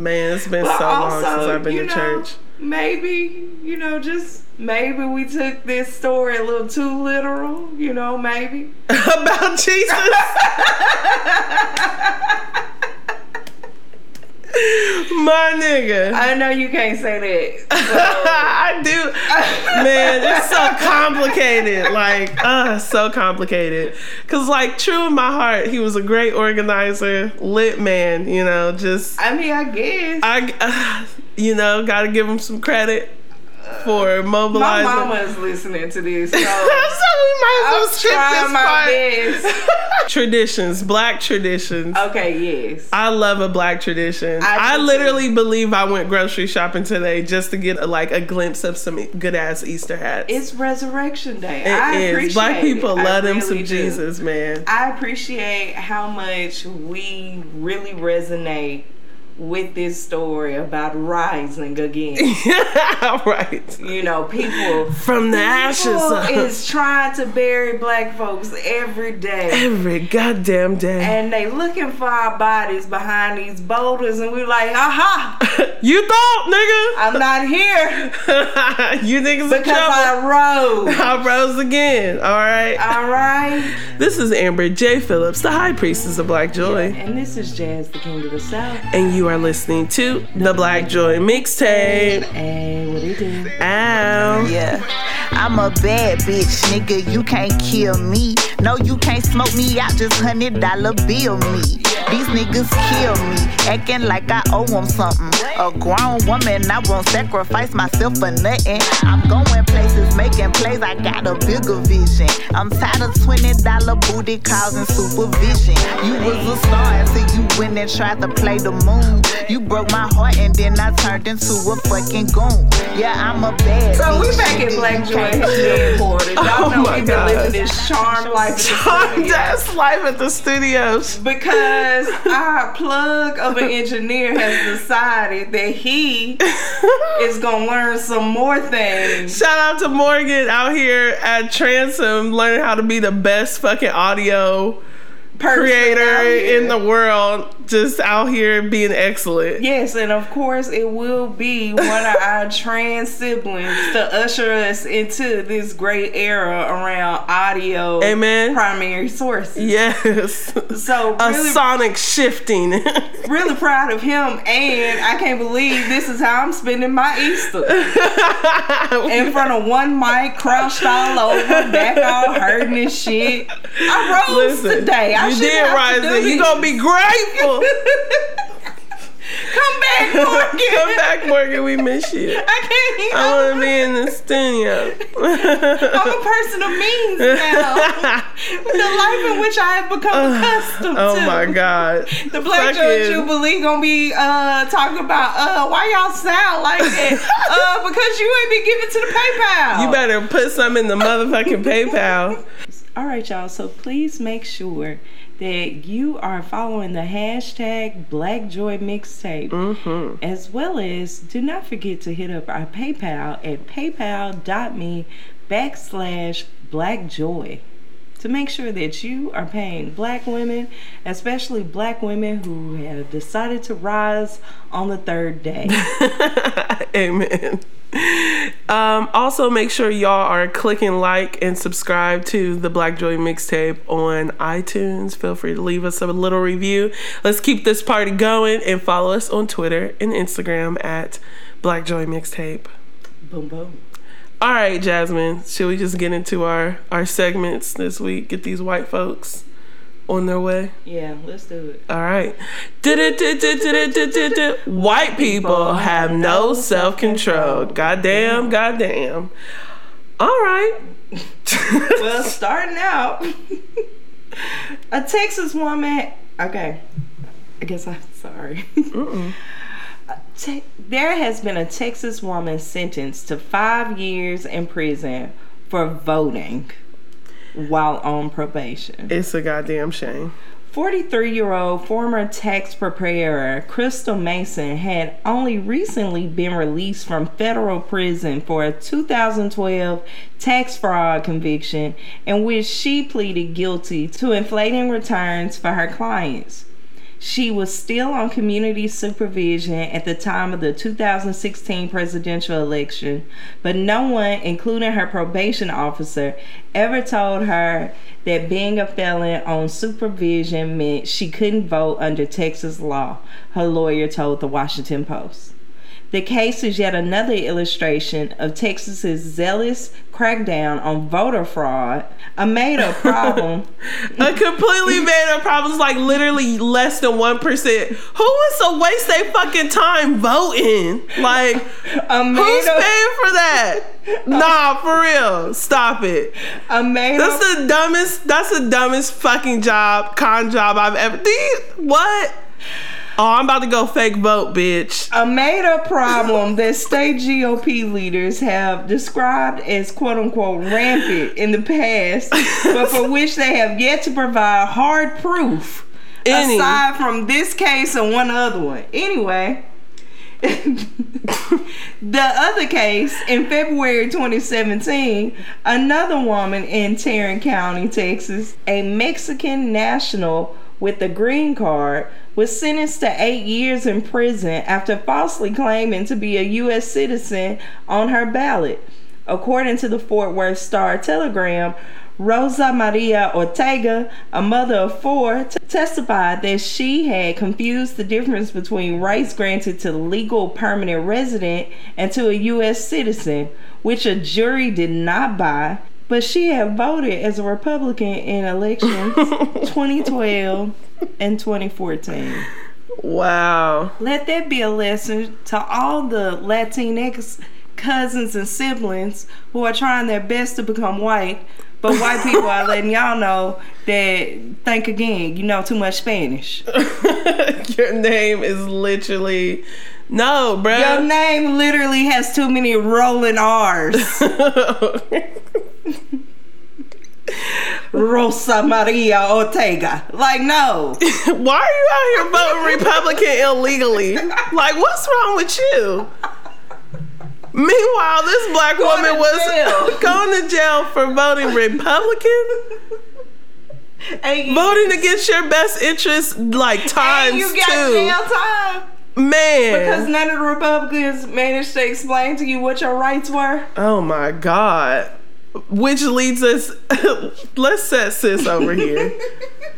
Man, it's been But so long since I've been to know, church. Maybe, you know, just maybe we took this story a little too literal, you know, maybe. About Jesus. My nigga. I know you can't say that. I do. Man, it's so complicated. Like, uh, so complicated. Cause like true in my heart, he was a great organizer, lit man, you know, just I mean, I guess. I uh, you know, gotta give him some credit for uh, mobilizing. my mobilizing. mama is listening to this, so so we might as well skip this my part. best. traditions, black traditions. Okay, yes. I love a black tradition. I I, literally believe I went grocery shopping today just to get a, like a glimpse of some good ass Easter hats. It's Resurrection Day. It I is. appreciate Black people it. I love them really some do. Jesus, man. I appreciate how much we really resonate with this story about rising again. right. you know, people From the ashes people is trying to bury black folks every day. every goddamn day. And they looking for our bodies behind these boulders, and we like, aha, you thought, nigga I'm not here you niggas because. I rose. I rose again. All right. All right. This is Amber J. Phillips, the High Priestess of Black Joy. And this is Jazz, the King of the South. And you are listening to the Black Joy Mixtape. Hey, what do you do? Ow. Yeah. I'm a bad bitch, nigga. You can't kill me. No, you can't smoke me out. Just hundred dollar bill me. These niggas kill me, acting like I owe them something. A grown woman, I won't sacrifice myself for nothing. I'm going places, making plays. I got a bigger vision. I'm tired of twenty dollar booty calls and supervision. You was a star until you went and tried to play the moon. You broke my heart and then I turned into a fucking goon. Yeah, I'm a bad So we back at. Black Joy headquarters. Y'all Oh know my we've been God. living this charmed life. at the Charmed ass life at the studios. Because our plug of an engineer has decided that he is gonna learn some more things. Shout out to Morgan out here at Transom learning how to be the best fucking audio person creator in the world. Just out here being excellent. Yes, and of course it will be one of our trans siblings to usher us into this great era around audio Amen. primary sources. Yes. So A sonic shifting. really proud of him, and I can't believe this is how I'm spending my Easter in front of one mic, crouched all over, back all hurting and shit. I rose Listen, today. I you did rise do you this. gonna be grateful. Come back, Morgan. Come back, Morgan. We miss you. I can't. I want to be in the studio. I'm a person of means now. the life in which I have become accustomed oh to. Oh my God. The Black Joy Fucking- Jubilee gonna be uh talking about uh why y'all sound like that? uh because you ain't been giving to the PayPal. You better put some in the motherfucking PayPal. All right, y'all. So please make sure that you are following the hashtag Black Joy Mixtape, Mm-hmm. as well as do not forget to hit up our PayPal at paypal.me backslash Black Joy to make sure that you are paying black women, especially black women who have decided to rise on the third day. Amen. Um, also, make sure y'all are clicking like and subscribe to the Black Joy mixtape on iTunes. Feel free to leave us a little review. Let's keep this party going and follow us on Twitter and Instagram at Black Joy Mixtape. boom, boom. All right, Jazmine, should we just get into our our segments this week? Get these white folks on their way. Yeah, let's do it. All right. White people have no self control. Goddamn, goddamn. All right. well, starting out, a Texas woman. Okay, I guess I'm sorry. A te- there has been a Texas woman sentenced to five years in prison for voting while on probation. It's a goddamn shame. 43 year old former tax preparer Crystal Mason had only recently been released from federal prison for a 2012 tax fraud conviction in which she pleaded guilty to inflating returns for her clients. She was still on community supervision at the time of the 2016 presidential election, but no one, including her probation officer, ever told her that being a felon on supervision meant she couldn't vote under Texas law, her lawyer told the Washington Post. The case is yet another illustration of Texas's zealous crackdown on voter fraud, a made up problem. a completely made up problem is like literally less than 1%. Who wants to waste their fucking time voting? Like, who's up, paying for that? nah, for real. Stop it. A made that's up, the dumbest, that's the dumbest fucking job, con job I've ever. What? Oh, I'm about to go fake vote, bitch. A made up problem that state GOP leaders have described as quote unquote rampant in the past, but for which they have yet to provide hard proof. Any. Aside from this case and one other one. Anyway. the other case in February 2017, another woman in Tarrant County, Texas, a Mexican national with a green card, was sentenced to eight years in prison after falsely claiming to be a U.S. citizen on her ballot. According to the Fort Worth Star Telegram, Rosa Maria Ortega, a mother of four, t- testified that she had confused the difference between rights granted to legal permanent resident and to a U.S. citizen, which a jury did not buy. But she had voted as a Republican in elections 2012 and 2014. Wow. Let that be a lesson to all the Latinx cousins and siblings who are trying their best to become white, but white people are letting y'all know that think again, you know too much Spanish. Your name is literally no, bro. Your name literally has too many rolling R's. Rosa Maria Ortega. Like, no. Why are you out here voting Republican illegally? Like, what's wrong with you? Meanwhile, this black going woman was going to jail for voting Republican. voting against your best interest, like times and you got two. jail time. Man. Because none of the Republicans managed to explain to you what your rights were. Oh my God. Which leads us, let's set sis over here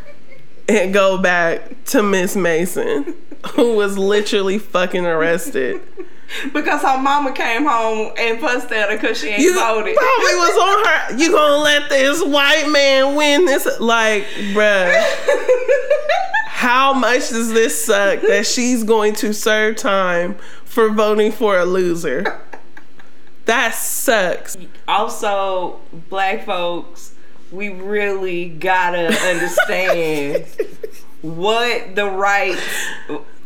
and go back to Miss Mason, who was literally fucking arrested. Because her mama came home and fussed at her because she ain't you voted. Probably was on her. You gonna let this white man win this? Like, bruh. how much does this suck that she's going to serve time for voting for a loser? That sucks. Also, black folks, we really gotta understand what the rights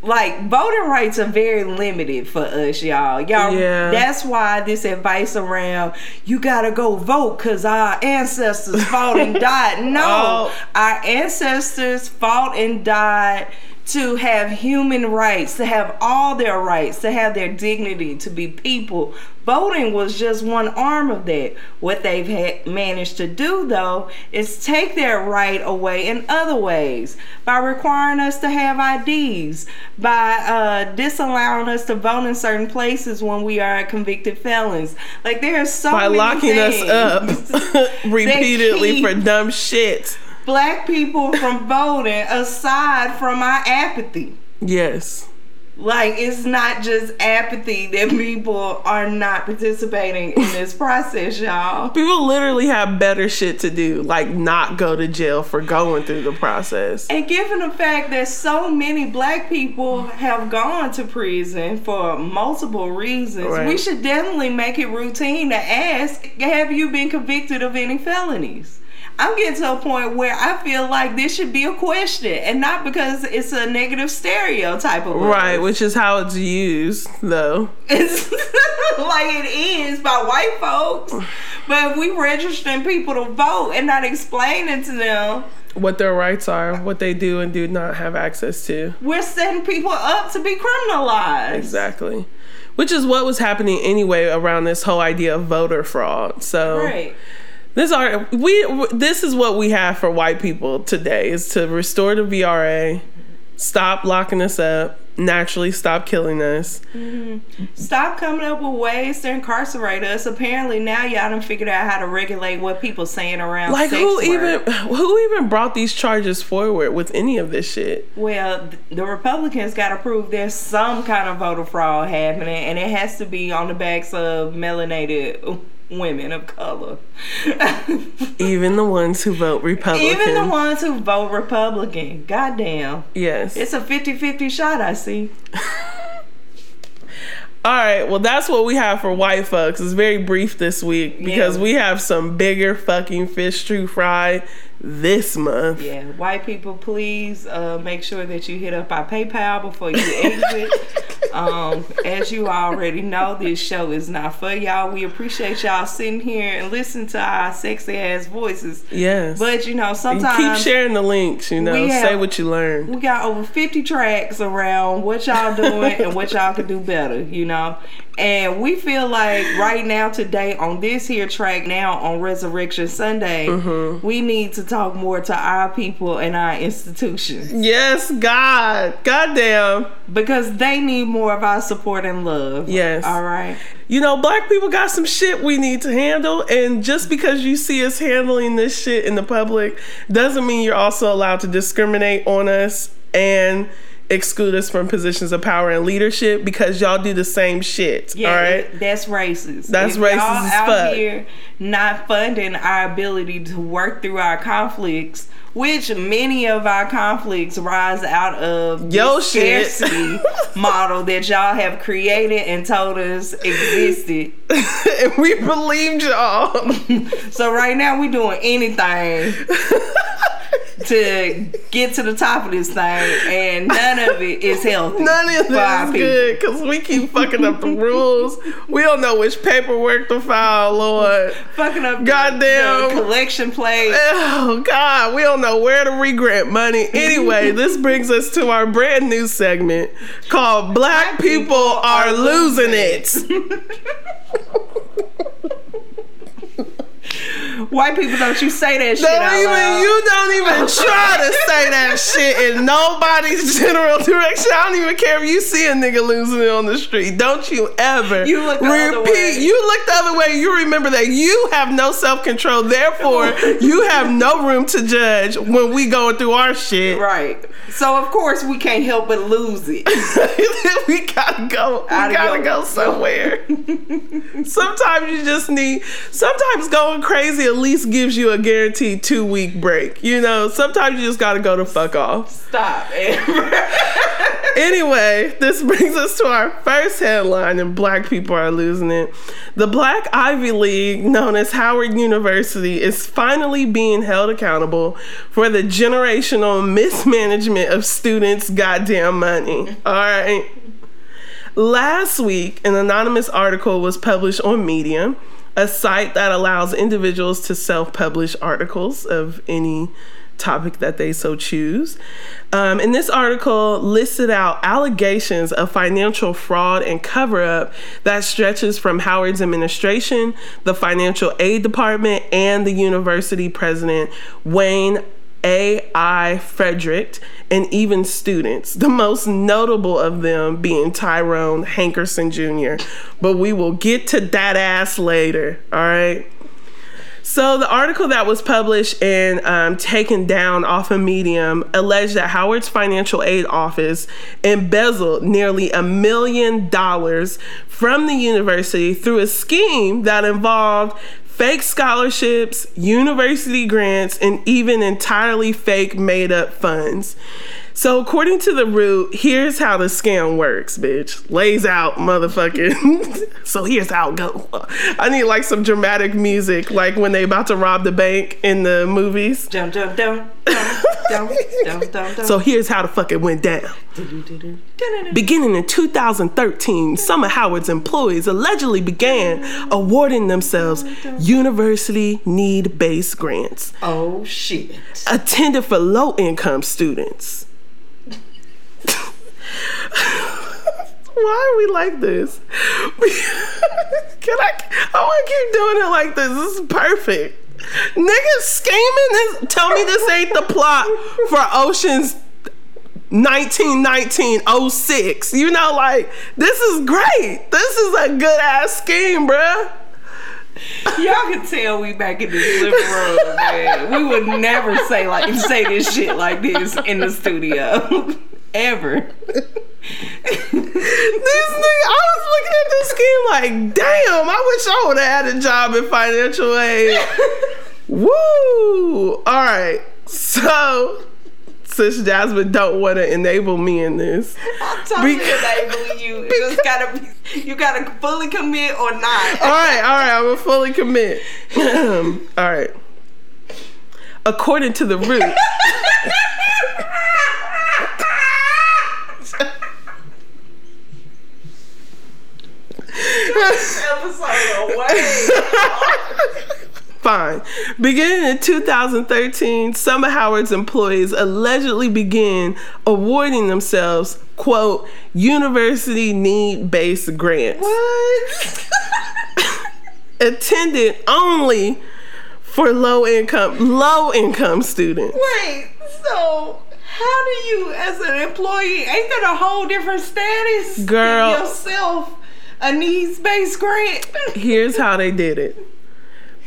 like voting rights are very limited for us y'all y'all yeah. that's why this advice around you gotta go vote because our ancestors fought and died no oh. our ancestors fought and died to have human rights, to have all their rights, to have their dignity, to be people. Voting was just one arm of that. What they've had, managed to do, though, is take their right away in other ways by requiring us to have IDs, by uh, disallowing us to vote in certain places when we are convicted felons. Like there are so by locking us up repeatedly for dumb shit black people from voting aside from our apathy. Yes. Like it's not just apathy that people are not participating in this process, y'all. People literally have better shit to do, like not go to jail for going through the process. And given the fact that so many black people have gone to prison for multiple reasons, right. we should definitely make it routine to ask, have you been convicted of any felonies? I'm getting to a point where I feel like this should be a question and not because it's a negative stereotype of Right, which is how it's used though. It's like it is by white folks. But if we registering people to vote and not explaining to them what their rights are, what they do and do not have access to. We're setting people up to be criminalized. Exactly. Which is what was happening anyway around this whole idea of voter fraud. So right this are we. This is what we have for white people today: is to restore the VRA Stop locking us up. Naturally, stop killing us. Mm-hmm. Stop coming up with ways to incarcerate us. Apparently now y'all done figured out how to regulate what people saying around. Like who work. even who even brought these charges forward with any of this shit? Well, the Republicans got to prove there's some kind of voter fraud happening, and it has to be on the backs of melanated women of color. Even the ones who vote Republican. Even the ones who vote Republican. Goddamn. Yes. It's a 50 50 shot, I see. All right, well, that's what we have for white folks. It's very brief this week because Yeah. we have some bigger fucking fish to fry this month. Yeah, white people, please uh, make sure that you hit up our PayPal before you exit. um, as you already know, this show is not for y'all. We appreciate y'all sitting here and listening to our sexy ass voices. Yes. But you know, And sometimes keep sharing the links, you know, we say what you learned. we got over 50 tracks around what y'all doing and what y'all could do better, you know. And we feel like right now, today, on this here track, now on Resurrection Sunday, Mm-hmm. we need to talk more to our people and our institutions Yes, God. Goddamn. because they need more of our support and love. Yes. All right. You know, black people got some shit we need to handle, and just because you see us handling this shit in the public doesn't mean you're also allowed to discriminate on us and exclude us from positions of power and leadership because y'all do the same shit. Yeah, all right. that's racist. That's If racist y'all as out fuck. here not funding our ability to work through our conflicts, which many of our conflicts rise out of Yo scarcity model that y'all have created and told us existed. and we believed y'all. So right now we doing anything to get to the top of this thing, and none of it is healthy. None of our people. good because we keep fucking up the rules. We don't know which paperwork to file, Lord. Fucking up Goddamn. the collection plate. Oh God, we don't know where to regrant money. Anyway, this brings us to our brand new segment called Black People Are Losing It. White people, don't you say that shit Don't even loud. you don't even try to say that shit in nobody's general direction. I don't even care if you see a nigga losing it on the street. Don't you ever You look repeat. way. You look the other way. You remember that you have no self control. Therefore, you have no room to judge when we going through our shit. Right. So of course we can't help but lose it. we gotta go. We gotta go somewhere. sometimes you just need. Sometimes going crazy least gives you a guaranteed two week break. You know. Sometimes you just gotta go to fuck off. Stop, Amber. Anyway, this brings us to our first headline, and black people are losing it. The Black Ivy League, known as Howard University, is finally being held accountable for the generational mismanagement of students' goddamn money. All right. Last week, an anonymous article was published on Medium, a site that allows individuals to self publish articles of any topic that they so choose. Um, and this article listed out allegations of financial fraud and cover up that stretches from Howard's administration, the financial aid department, and the university president, Wayne A.I. Frederick, and even students, the most notable of them being Tyrone Hankerson Jr. But we will get to that ass later, all right? So, the article that was published and um, taken down off of Medium alleged that Howard's financial aid office embezzled nearly a million dollars from the university through a scheme that involved fake scholarships, university grants, and even entirely fake made up funds. So, according to the root, here's how the scam works, bitch. Lays out, motherfucking. so, here's how it goes. I need like some dramatic music, like when they about to rob the bank in the movies. Dum dum dum dum So, here's how the fuck it went down. Beginning in 2013, some of Howard's employees allegedly began awarding themselves university need based grants oh shit. attended for low income students. Why are we like this? Can I? I want to keep doing it like this. This is perfect. Niggas scheming this. Tell me this ain't the plot for Ocean's 1919 06. You know, like, this is great. This is a good ass scheme, bruh. Y'all can tell we back in this living room, man. We would never say like say this shit like this in the studio. Ever. this nigga, I was looking at this scheme like, damn, I wish I would have had a job in financial aid. Woo! All right. So, since Jazmine don't want to enable me in this, I'm totally enabling you. You just gotta be, you gotta fully commit or not. all right, all right, I'm gonna fully commit. all right. According to the root. Episode away. Fine. Beginning in 2013, some of Howard's employees allegedly began awarding themselves, quote, university need based grants. What? Intended only for low income low income students. Wait, so how do you, as an employee, ain't that a whole different status? Girl. yourself a needs based grant. Here's how they did it.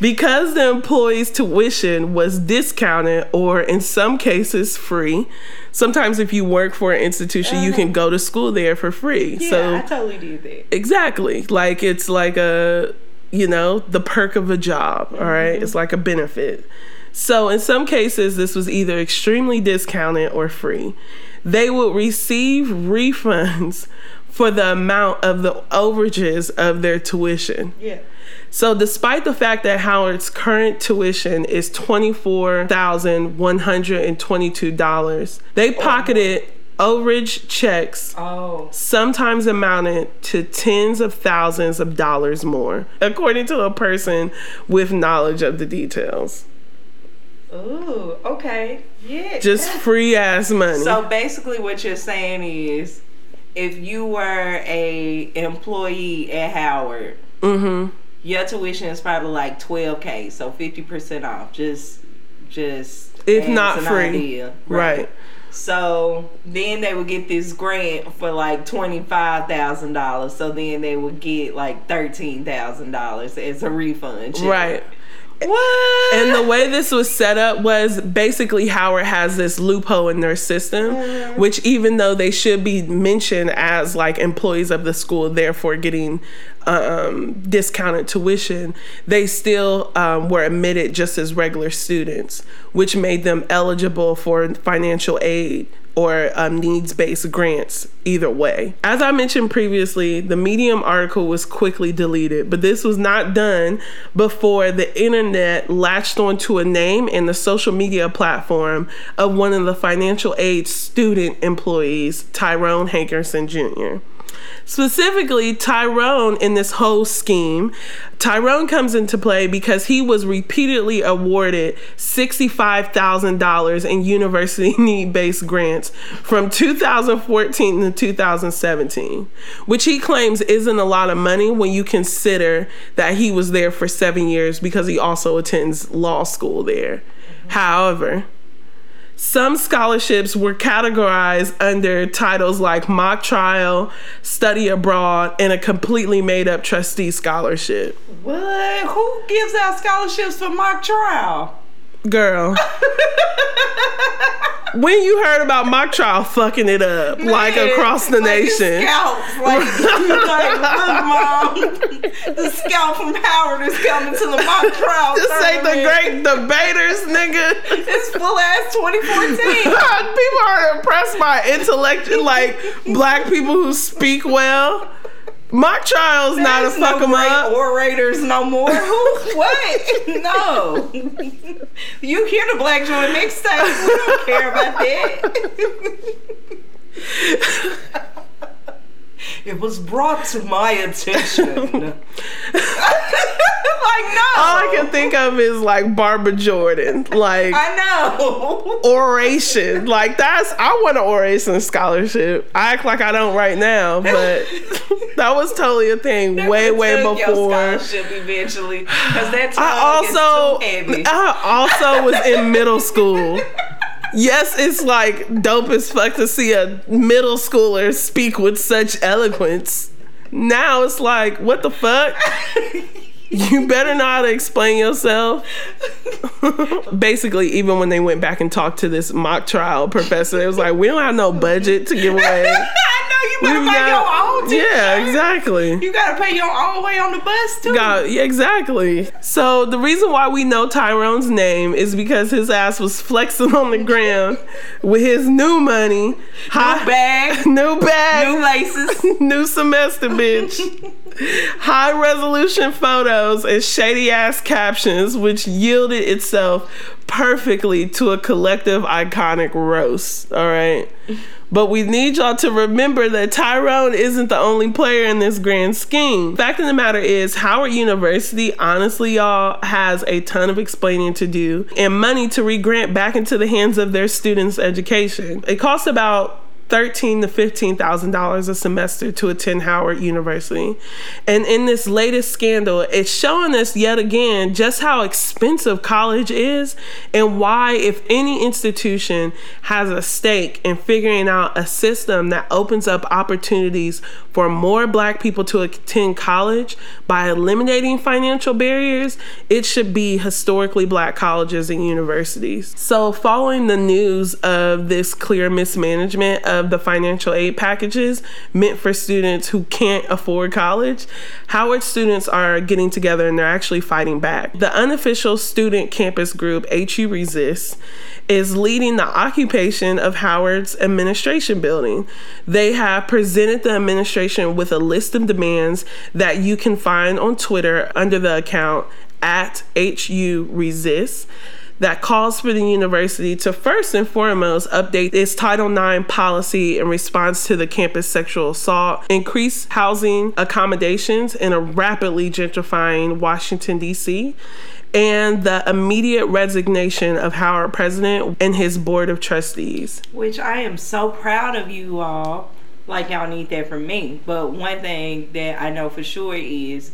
Because the employee's tuition was discounted or in some cases free. Sometimes if you work for an institution, you can uh-huh. go to school there for free. Yeah, so I totally did that. Exactly. Like it's like a, you know, the perk of a job, all right? Mm-hmm. It's like a benefit. So in some cases, this was either extremely discounted or free. They would receive refunds for the amount of the overages of their tuition. Yeah. So, despite the fact that Howard's current tuition is $24,122, they oh, pocketed overage checks Oh. sometimes amounted to tens of thousands of dollars more, according to a person with knowledge of the details. Ooh, okay. Yeah. Just free ass money. So basically what you're saying is if you were a employee at Howard, mm-hmm. your tuition is probably like 12k, so 50% off. Just just If not free. idea. Right. So then they would get this grant for like twenty five thousand dollars. So then they would get like thirteen thousand dollars as a refund. check. Right. What? And the way this was set up was basically Howard has this loophole in their system, which even though they should be mentioned as like employees of the school, therefore getting um, discounted tuition, they still um, were admitted just as regular students, which made them eligible for financial aid or um, needs based grants either way. As I mentioned previously, the Medium article was quickly deleted, but this was not done before the internet latched onto a name and the social media platform of one of the financial aid student employees, Tyrone Hankerson Jr. Specifically, Tyrone in this whole scheme, Tyrone comes into play because he was repeatedly awarded $65,000 in university need based grants from 2014 to 2017, which he claims isn't a lot of money when you consider that he was there for seven years because he also attends law school there. However, some scholarships were categorized under titles like mock trial, study abroad, and a completely made up trustee scholarship. What? Who gives out scholarships for mock trial? Girl. when you heard about mock trial fucking it up, like across the like nation. Scouts, like, like, look, mom, the scout from Howard is coming to the mock trial. This ain't the great debaters, nigga. It's full ass 2014. people are impressed by intellect, like black people who speak well. Mock trial's not a There's fuck no 'em up. orators no more. Who? What? No. You hear the Black Joy mixtape? We don't care about that. It was brought to my attention. like no. All I can think of is like Barbara Jordan, like I know. oration. Like that's I want an oration scholarship. I act like I don't right now, but that was totally a thing way, way before. scholarship eventually, because that I also. I also was in middle school. Yes, it's like dope as fuck to see a middle schooler speak with such eloquence. Now it's like, what the fuck? You better know how to explain yourself. Basically, even when they went back and talked to this mock trial professor, it was like, we don't have no budget to give away. You better buy got- your own. yeah, exactly. You gotta pay your own way on the bus too. God, yeah, exactly. So the reason why we know Tyrone's name is because his ass was flexing on the ground with his new money, high bag, new bag, new laces. new semester, bitch. High resolution photos and shady ass captions, which yielded itself perfectly to a collective iconic roast. All right. But we need y'all to remember that Tyrone isn't the only player in this grand scheme. Fact of the matter is, Howard University, honestly, y'all, has a ton of explaining to do and money to re-grant back into the hands of their students' education. It costs about thirteen to fifteen thousand dollars a semester to attend Howard University. And in this latest scandal, it's showing us yet again just how expensive college is and why, if any institution has a stake in figuring out a system that opens up opportunities for more black people to attend college by eliminating financial barriers, it should be historically black colleges and universities. So, following the news of this clear mismanagement of the financial aid packages meant for students who can't afford college, Howard students are getting together and they're actually fighting back. The unofficial student campus group HU Resist is leading the occupation of Howard's administration building. They have presented the administration with a list of demands that you can find on Twitter under the account at HU Resist that calls for the university to first and foremost update its Title IX policy in response to the campus sexual assault, increase housing accommodations in a rapidly gentrifying Washington, D.C., and the immediate resignation of Howard President and his board of trustees. Which I am so proud of you all. Like y'all need that from me. But one thing that I know for sure is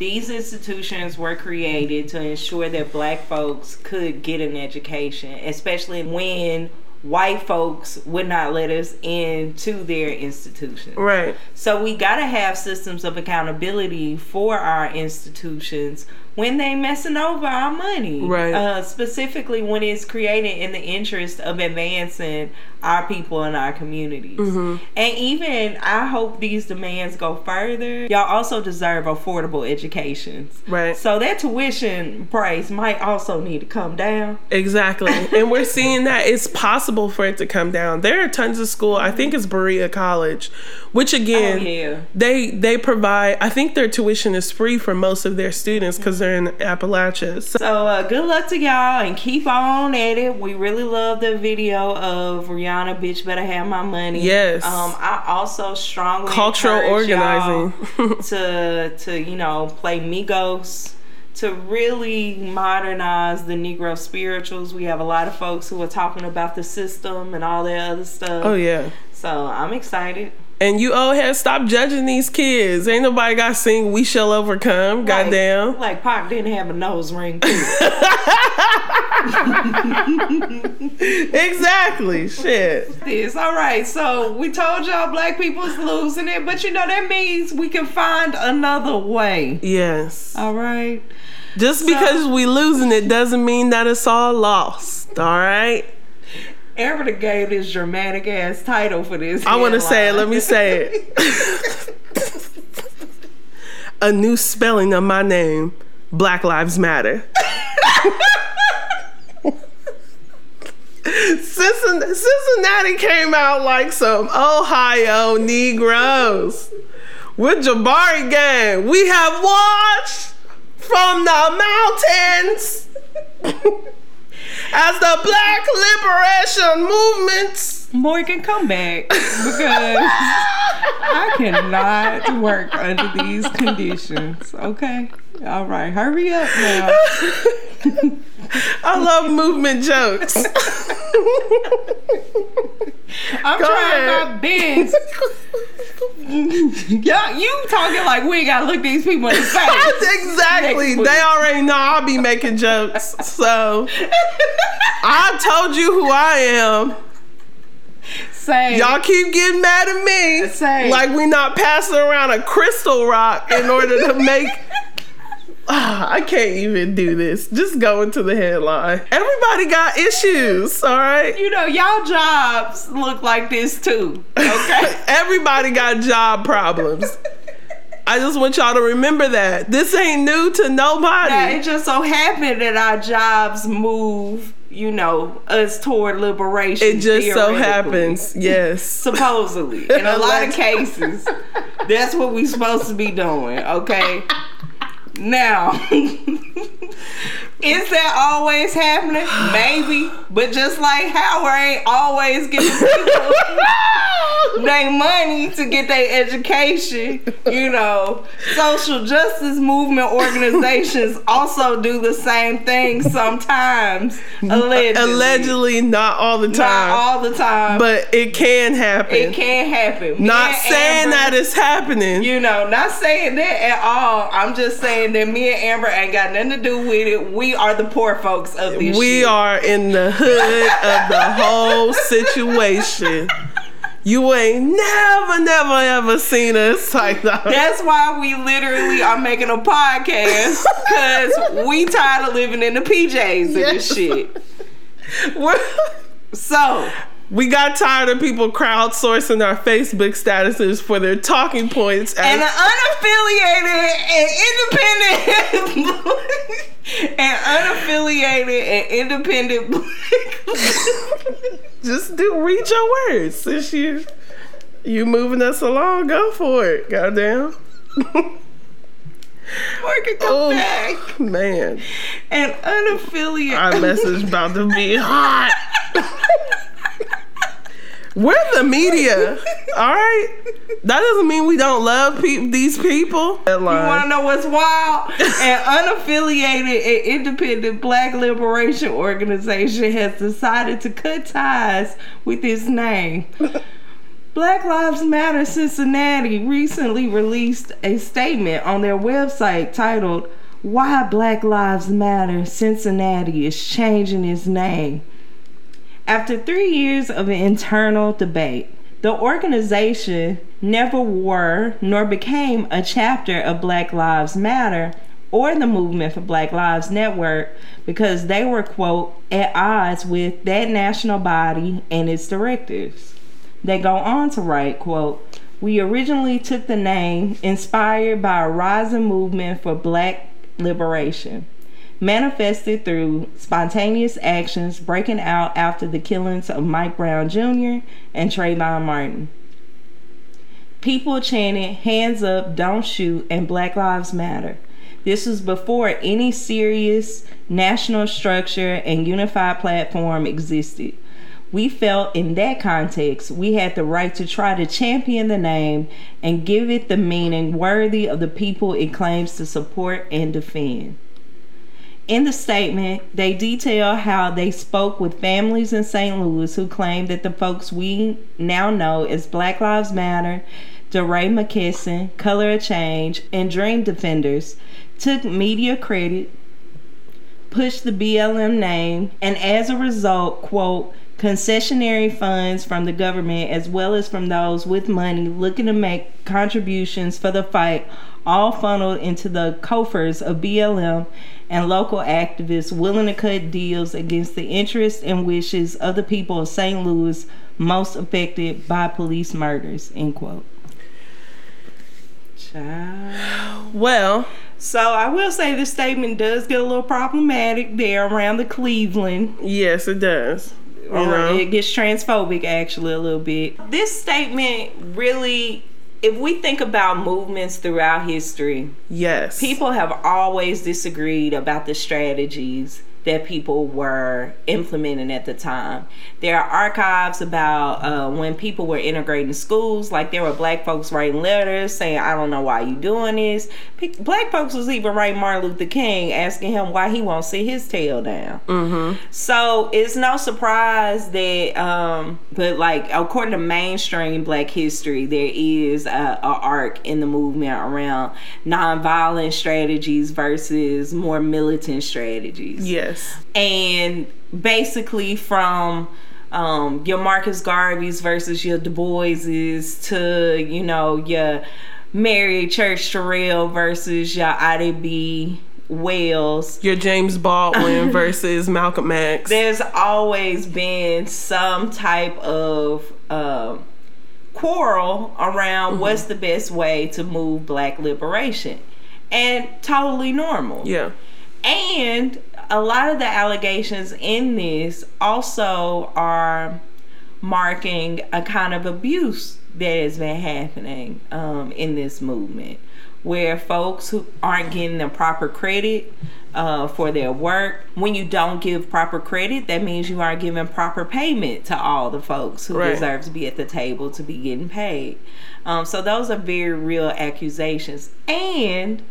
these institutions were created to ensure that black folks could get an education, especially when white folks would not let us into their institutions. Right. So we got to have systems of accountability for our institutions when they messing over our money. Right. Uh, specifically when it's created in the interest of advancing our people and our communities. Mm-hmm. And even I hope these demands go further. Y'all also deserve affordable educations. Right. So that tuition price might also need to come down. Exactly. and we're seeing that it's possible for it to come down. There are tons of school, I think it's Berea College, which again, Oh, yeah. they they provide I think their tuition is free for most of their students cuz in Appalachia. So, So uh, good luck to y'all and keep on at it. We really love the video of Rihanna, bitch, better have my money. Yes. Um, I also strongly Cultural organizing. to to you know play Migos. To really modernize the Negro spirituals, we have a lot of folks who are talking about the system and all that other stuff. oh yeah. So I'm excited. And you old head stop judging these kids. Ain't nobody got sing We Shall Overcome. Goddamn. Like, like Pac didn't have a nose ring. Too. Exactly. Shit. this. All right, so we told y'all black people's losing it, but you know that means we can find another way. Yes. All right. Just because we losing it doesn't mean that it's all lost. All right. Erica gave this dramatic ass title for this. I want to say it. Let me say it. A new spelling of my name Black Lives Matter. Cincin- Cincinnati came out like some Ohio Negroes. With Jabari Gang, we have watched from the mountains as the Black Liberation Movements Morgan, come back because I cannot work under these conditions. Okay. All right, hurry up now. I love movement jokes. I'm Go trying ahead. my best. Yeah, you talking like we gotta look these people in the face. exactly. They already know I'll be making jokes. So I told you who I am. Say Y'all keep getting mad at me. Same. Like we not passing around a crystal rock in order to make Ah, I can't even do this. Just go into the headline. Everybody got issues, all right? you know, y'all jobs look like this too. Okay. Everybody got job problems. I just want y'all to remember that. This ain't new to nobody. Now, it just so happened that our jobs move, you know, us toward liberation. It just so happens, yes. Supposedly. In a lot of cases, that's what we're supposed to be doing, okay? Now, is that always happening? Maybe. But just like Howard ain't always giving people their money to get their education, you know, social justice movement organizations also do the same thing sometimes. Allegedly. Allegedly, not all the time. Not all the time. but it can happen. it can happen. Not saying Amber- that it's happening. you know, not saying that at all. I'm just saying that me and Amber ain't got nothing to do with it. We are the poor folks of this we shit. are in the hood of the whole situation. You ain't never, never, ever seen us like that. That's why we literally are making a podcast because we tired of living in the PJs and Yes. this shit. We're- So we got tired of people crowdsourcing our Facebook statuses for their talking points. And an unaffiliated and independent and unaffiliated and independent just do read your words. Since you you moving us along, go for it. Goddamn. working come Oh back man, and unaffiliated. our message about to be hot. We're the media, all right. That doesn't mean we don't love pe- these people. You want to know what's wild? An unaffiliated and independent black liberation organization has decided to cut ties with its name. Black Lives Matter Cincinnati recently released a statement on their website titled Why Black Lives Matter Cincinnati is Changing Its Name. After three years of internal debate, the organization never were nor became a chapter of Black Lives Matter or the Movement for Black Lives Network because they were, quote, at odds with that national body and its directives. They go on to write, quote, we originally took the name inspired by a rising movement for black liberation manifested through spontaneous actions breaking out after the killings of Mike Brown Jr. and Trayvon Martin. People chanted, Hands up, don't shoot, and Black Lives Matter. This was before any serious national structure and unified platform existed. We felt in that context we had the right to try to champion the name and give it the meaning worthy of the people it claims to support and defend. In the statement, they detail how they spoke with families in St. Louis who claimed that the folks we now know as Black Lives Matter, DeRay McKesson, Color of Change, and Dream Defenders took media credit, pushed the BLM name, and as a result, quote, concessionary funds from the government as well as from those with money looking to make contributions for the fight all funneled into the coffers of BLM and local activists willing to cut deals against the interests and wishes of the people of St. Louis most affected by police murders. End quote. Child. Well, So I will say this statement does get a little problematic there around the Cleveland yes, it does. Or it gets transphobic actually a little bit. This statement really if we think about movements throughout history, yes. people have always disagreed about the strategies that people were implementing at the time. There are archives about uh, when people were integrating schools, like there were black folks writing letters saying, I don't know why you doing this. Black folks was even writing Martin Luther King asking him why he won't sit his tail down. Mm-hmm. So it's no surprise that, um, but like according to mainstream black history, there is a, a arc in the movement around nonviolent strategies versus more militant strategies. Yes. And basically from um, your Marcus Garveys versus your Du Boises to, you know, your Mary Church Terrell versus your Ida B. Wells. Your James Baldwin versus Malcolm X. There's always been some type of uh, quarrel around mm-hmm. what's the best way to move black liberation. And totally normal. Yeah. And a lot of the allegations in this also are marking a kind of abuse that has been happening um, in this movement where folks who aren't getting the proper credit uh, for their work. When you don't give proper credit, that means you aren't giving proper payment to all the folks who right. deserve to be at the table to be getting paid. Um, so those are very real accusations. And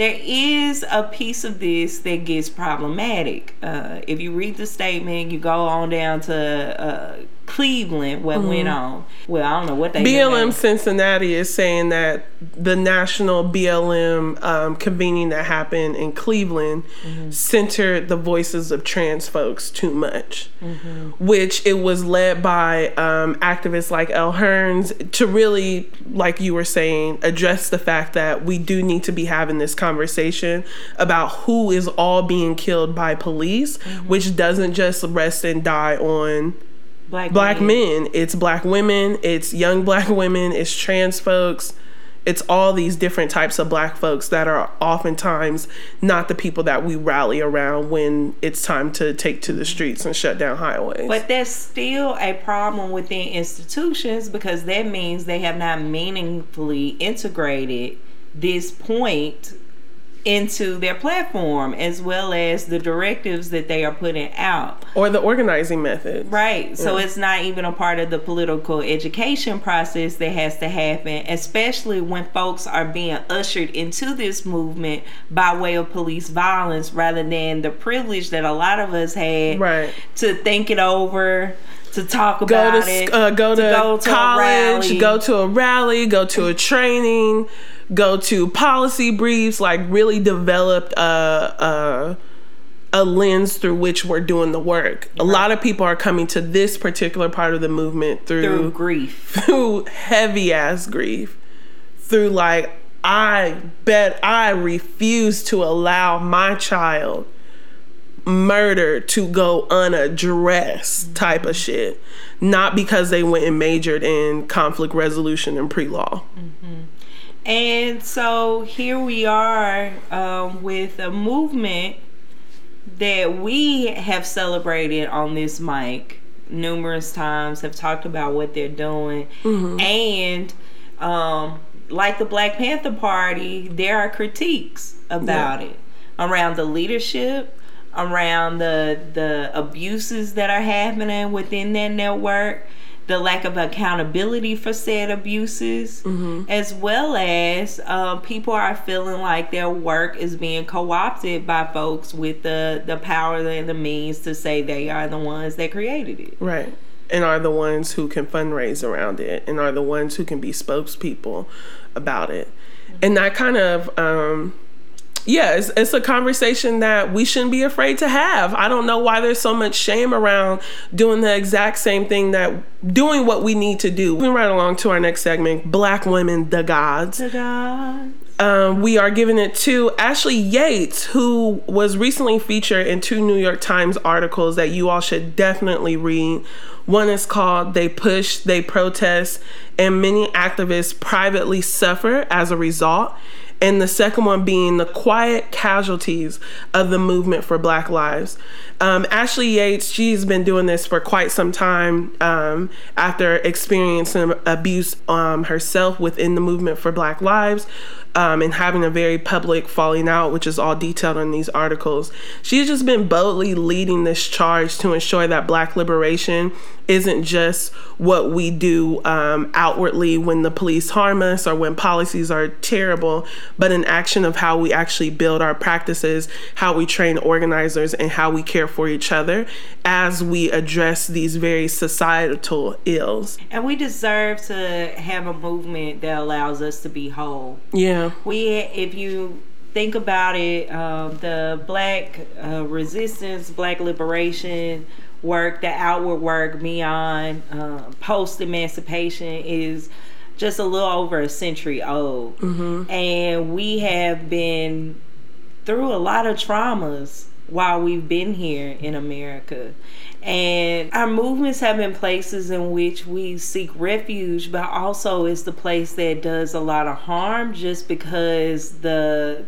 there is a piece of this that gets problematic. Uh, if you read the statement, you go on down to uh, Cleveland, what mm-hmm. went on. Well, I don't know what they BLM Cincinnati is saying that the national BLM um, convening that happened in Cleveland mm-hmm. centered the voices of trans folks too much, mm-hmm. which it was led by um, activists like Elle Hearns to really, like you were saying, address the fact that we do need to be having this conversation about who is all being killed by police, mm-hmm. which doesn't just rest and die on black, black men. men. It's black women. It's young black women. It's trans folks. It's all these different types of black folks that are oftentimes not the people that we rally around when it's time to take to the streets and shut down highways. But there's still a problem within institutions because that means they have not meaningfully integrated this point into their platform as well as the directives that they are putting out. Or the organizing method right. So it's not even a part of the political education process that has to happen especially when folks are being ushered into this movement by way of police violence rather than the privilege that a lot of us had right. to think it over to talk about go to, it uh, go, to, to go to college go to a rally go to a training go to policy briefs, like really developed a, a, a lens through which we're doing the work. Right. A lot of people are coming to this particular part of the movement through, through grief, through heavy ass grief, through like, I bet I refuse to allow my child murder to go unaddressed type of shit. Not because they went and majored in conflict resolution and pre law. Mm-hmm. And so here we are um, with a movement that we have celebrated on this mic numerous times, have talked about what they're doing. Mm-hmm. And um, like the Black Panther Party, there are critiques about yeah. it around the leadership, around the the abuses that are happening within that network the lack of accountability for said abuses, mm-hmm. as well as uh, people are feeling like their work is being co-opted by folks with the the power and the means to say they are the ones that created it. Right. And are the ones who can fundraise around it, and are the ones who can be spokespeople about it, mm-hmm. and that kind of um, yeah, it's, it's, a conversation that we shouldn't be afraid to have. I don't know why there's so much shame around doing the exact same thing that doing what we need to do. Moving right along to our next segment, Black Women, the Gods. The Gods. Um, we are giving it to Ashley Yates, who was recently featured in two New York Times articles that you all should definitely read. One is called They Push, They Protest, and Many Activists Privately Suffer as a Result and the second one being the quiet casualties of the movement for Black Lives. Um, Ashley Yates, she's been doing this for quite some time um, after experiencing abuse um, herself within the movement for Black Lives. um, and having a very public falling out, which is all detailed in these articles. She's just been boldly leading this charge to ensure that Black liberation isn't just what we do um, outwardly when the police harm us or when policies are terrible, but an action of how we actually build our practices, how we train organizers, and how we care for each other as we address these very societal ills. And we deserve to have a movement that allows us to be whole. Yeah. We, if you think about it, uh, the black uh, resistance, black liberation, work, the outward work beyond uh, post emancipation is just a little over a century old. Mm-hmm. And we have been through a lot of traumas while we've been here in America. And our movements have been places in which we seek refuge, but also it's the place that does a lot of harm just because the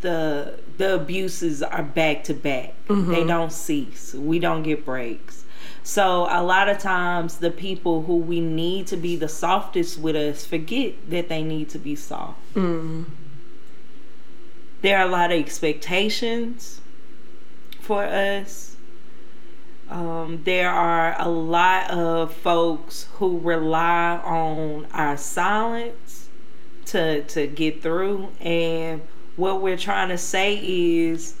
the the abuses are back to back. Mm-hmm. They don't cease. We don't get breaks. So a lot of times the people who we need to be the softest with us forget that they need to be soft. Mm-hmm. There are a lot of expectations for us. Um, there are a lot of folks who rely on our silence to to get through and what we're trying to say is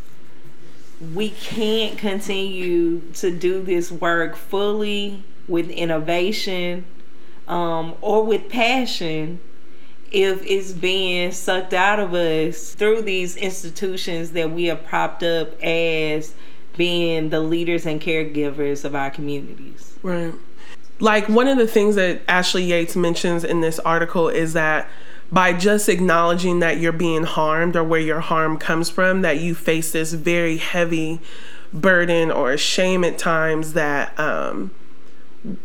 we can't continue to do this work fully with innovation um, or with passion if it's being sucked out of us through these institutions that we have propped up as being the leaders and caregivers of our communities. Right. Like one of the things that Ashley Yates mentions in this article is that by just acknowledging that you're being harmed or where your harm comes from, that you face this very heavy burden or shame at times that um,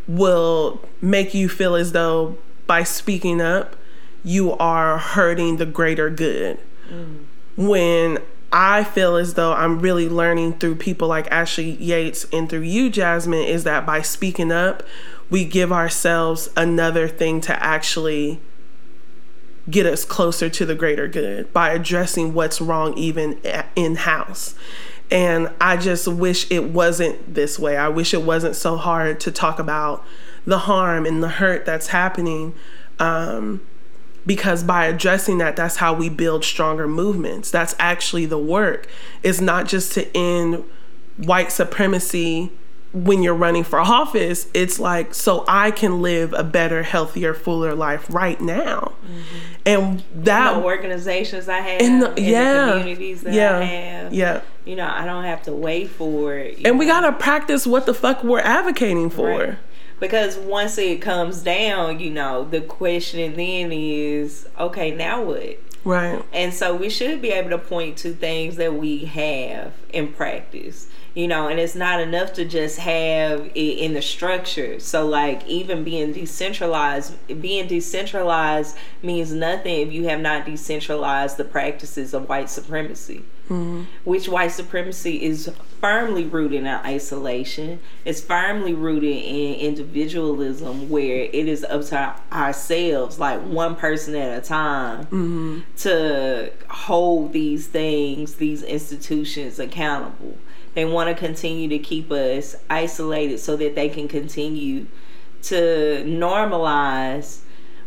will make you feel as though by speaking up, you are hurting the greater good. Mm. When I feel as though I'm really learning through people like Ashley Yates and through you, Jazmine, is that by speaking up, we give ourselves another thing to actually get us closer to the greater good by addressing what's wrong even in house. And I just wish it wasn't this way. I wish it wasn't so hard to talk about the harm and the hurt that's happening. Um, because by addressing that, that's how we build stronger movements. That's actually the work. It's not just to end white supremacy when you're running for office, it's like so I can live a better, healthier, fuller life right now. Mm-hmm. And that the organizations I have, in the, yeah, the communities that yeah, I have, yeah. You know, I don't have to wait for it. And know. we gotta practice what the fuck we're advocating for. Right. Because once it comes down, you know, the question then is, okay, now what? Right. And so we should be able to point to things that we have in practice you know and it's not enough to just have it in the structure so like even being decentralized being decentralized means nothing if you have not decentralized the practices of white supremacy mm-hmm. which white supremacy is firmly rooted in isolation it's firmly rooted in individualism where it is up to ourselves like one person at a time mm-hmm. to hold these things these institutions accountable they want to continue to keep us isolated so that they can continue to normalize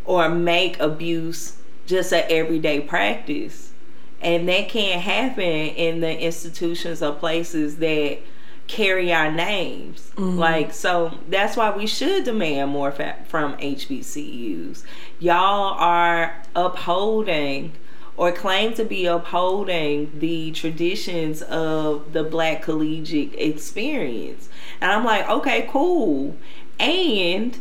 or make abuse just an everyday practice. And that can't happen in the institutions or places that carry our names. Mm-hmm. Like, so that's why we should demand more fa- from HBCUs. Y'all are upholding or claim to be upholding the traditions of the black collegiate experience. And I'm like, okay, cool. And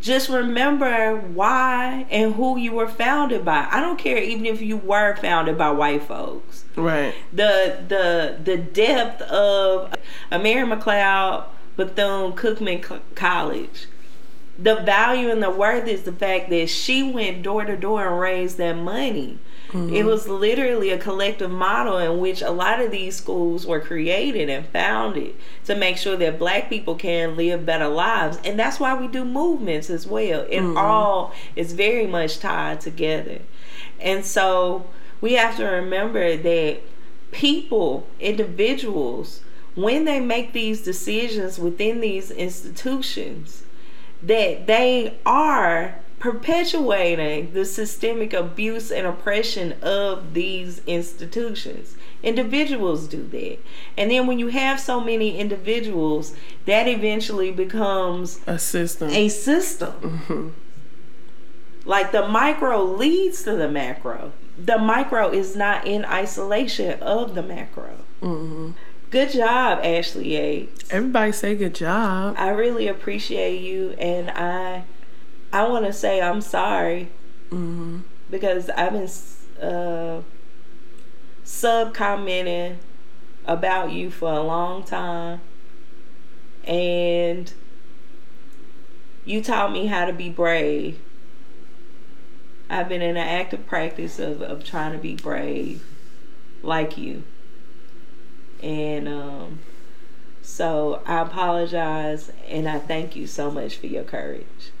just remember why and who you were founded by. I don't care even if you were founded by white folks. Right. The the the depth of Mary McLeod Bethune Cookman College. The value and the worth is the fact that she went door to door and raised that money. Mm-hmm. It was literally a collective model in which a lot of these schools were created and founded to make sure that black people can live better lives. And that's why we do movements as well. It mm-hmm. all is very much tied together. And so we have to remember that people, individuals, when they make these decisions within these institutions, that they are perpetuating the systemic abuse and oppression of these institutions. Individuals do that. And then when you have so many individuals, that eventually becomes a system. A system. Mm-hmm. Like the micro leads to the macro. The micro is not in isolation of the macro. Mm-hmm. Good job, Ashley Yates. Everybody say good job. I really appreciate you, and I, I want to say I'm sorry mm-hmm. because I've been uh, sub commenting about you for a long time, and you taught me how to be brave. I've been in an active practice of, of trying to be brave like you. And um, so I apologize and I thank you so much for your courage.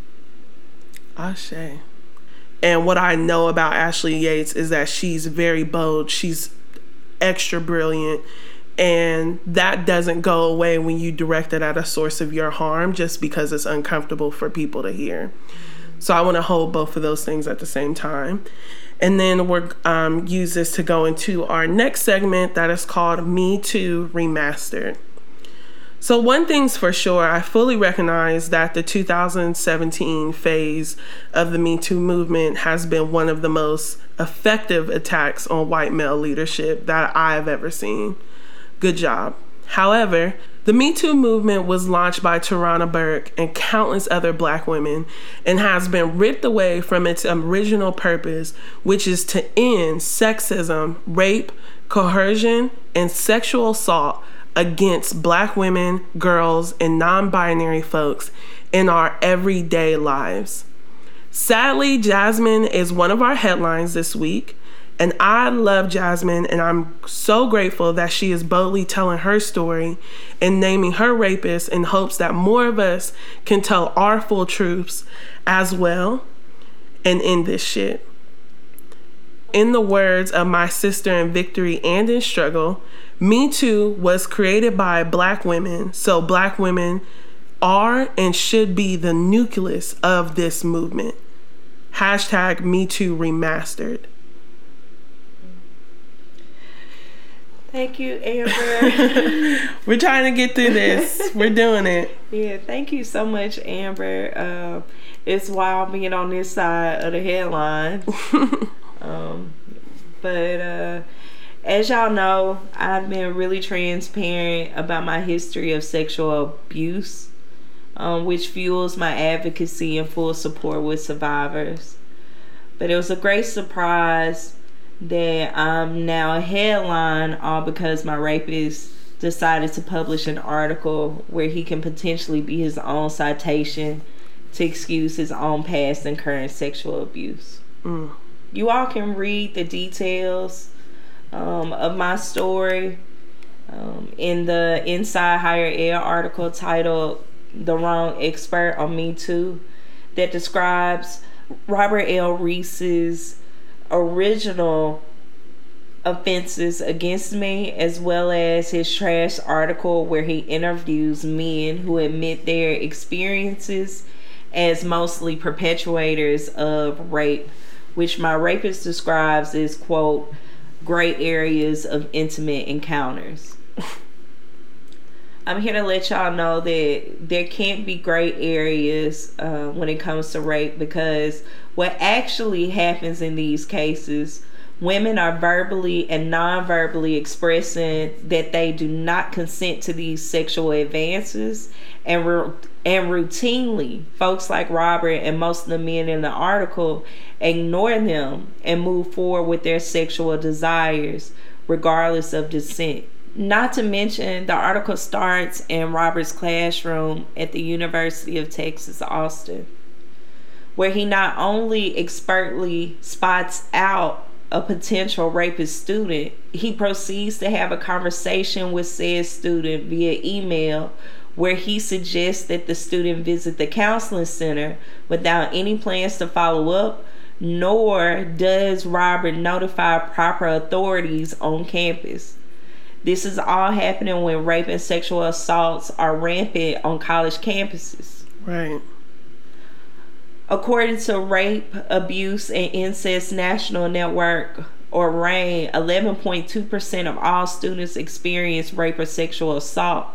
Ashe. And what I know about Ashley Yates is that she's very bold. She's extra brilliant. And that doesn't go away when you direct it at a source of your harm just because it's uncomfortable for people to hear. So I want to hold both of those things at the same time. And then we're um, use this to go into our next segment that is called Me Too Remastered. So, one thing's for sure, I fully recognize that the 2017 phase of the Me Too movement has been one of the most effective attacks on white male leadership that I've ever seen. Good job. However, the Me Too movement was launched by Tarana Burke and countless other black women and has been ripped away from its original purpose, which is to end sexism, rape, coercion, and sexual assault against black women, girls, and non binary folks in our everyday lives. Sadly, Jazmine is one of our headlines this week. And I love Jazmine, and I'm so grateful that she is boldly telling her story and naming her rapist in hopes that more of us can tell our full truths as well and end this shit. In the words of my sister in victory and in struggle, Me Too was created by black women, so black women are and should be the nucleus of this movement. Hashtag Me Too Remastered. Thank you, Amber. We're trying to get through this. We're doing it. Yeah, thank you so much, Amber. Uh, it's wild being on this side of the headline. um, but uh, as y'all know, I've been really transparent about my history of sexual abuse, um, which fuels my advocacy and full support with survivors. But it was a great surprise that I'm now a headline all because my rapist decided to publish an article where he can potentially be his own citation to excuse his own past and current sexual abuse. Mm. You all can read the details um, of my story um, in the Inside Higher Ed article titled The Wrong Expert on Me Too that describes Robert L. Reese's original offenses against me as well as his trash article where he interviews men who admit their experiences as mostly perpetuators of rape which my rapist describes as quote gray areas of intimate encounters. I'm here to let y'all know that there can't be gray areas uh, when it comes to rape because what actually happens in these cases women are verbally and non-verbally expressing that they do not consent to these sexual advances and and routinely folks like Robert and most of the men in the article ignore them and move forward with their sexual desires regardless of dissent not to mention the article starts in Robert's classroom at the University of Texas Austin where he not only expertly spots out a potential rapist student, he proceeds to have a conversation with said student via email where he suggests that the student visit the counseling center without any plans to follow up nor does Robert notify proper authorities on campus. This is all happening when rape and sexual assaults are rampant on college campuses. Right. According to Rape, Abuse, and Incest National Network, or RAINN, 11.2% of all students experience rape or sexual assault.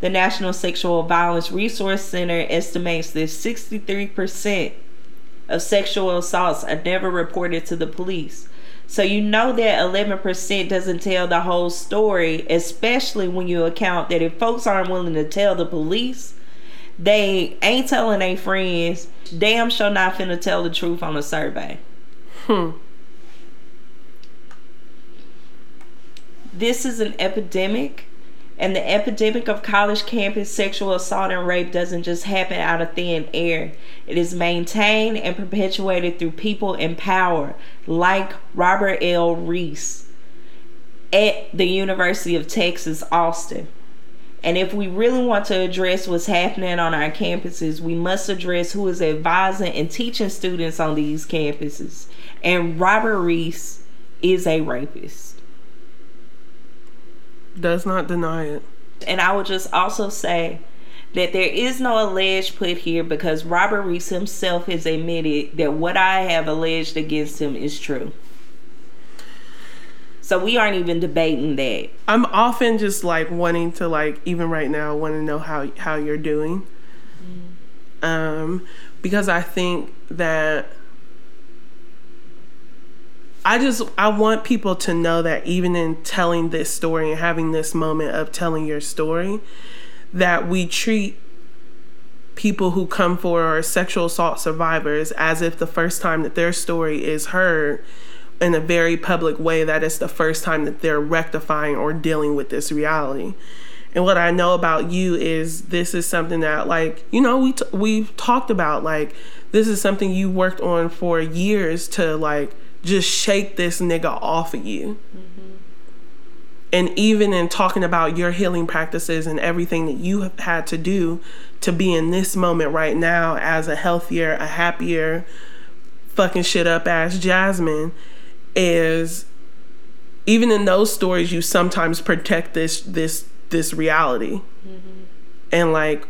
The National Sexual Violence Resource Center estimates that 63% of sexual assaults are never reported to the police. So you know that 11% doesn't tell the whole story, especially when you account that if folks aren't willing to tell the police, they ain't telling their friends, damn sure not finna tell the truth on a survey. Hmm. This is an epidemic and the epidemic of college campus sexual assault and rape doesn't just happen out of thin air. It is maintained and perpetuated through people in power, like Robert L. Reese at the University of Texas, Austin. And if we really want to address what's happening on our campuses, we must address who is advising and teaching students on these campuses. And Robert Reese is a rapist does not deny it. And I would just also say that there is no alleged put here because Robert Reese himself has admitted that what I have alleged against him is true. So we aren't even debating that. I'm often just like wanting to like even right now want to know how how you're doing. Mm. Um because I think that I just I want people to know that even in telling this story and having this moment of telling your story, that we treat people who come for our sexual assault survivors as if the first time that their story is heard in a very public way that it's the first time that they're rectifying or dealing with this reality. And what I know about you is this is something that like, you know, we t- we've talked about like this is something you worked on for years to like just shake this nigga off of you. Mm-hmm. And even in talking about your healing practices and everything that you have had to do to be in this moment right now as a healthier, a happier, fucking shit up ass Jazmine is even in those stories you sometimes protect this this this reality. Mm-hmm. And like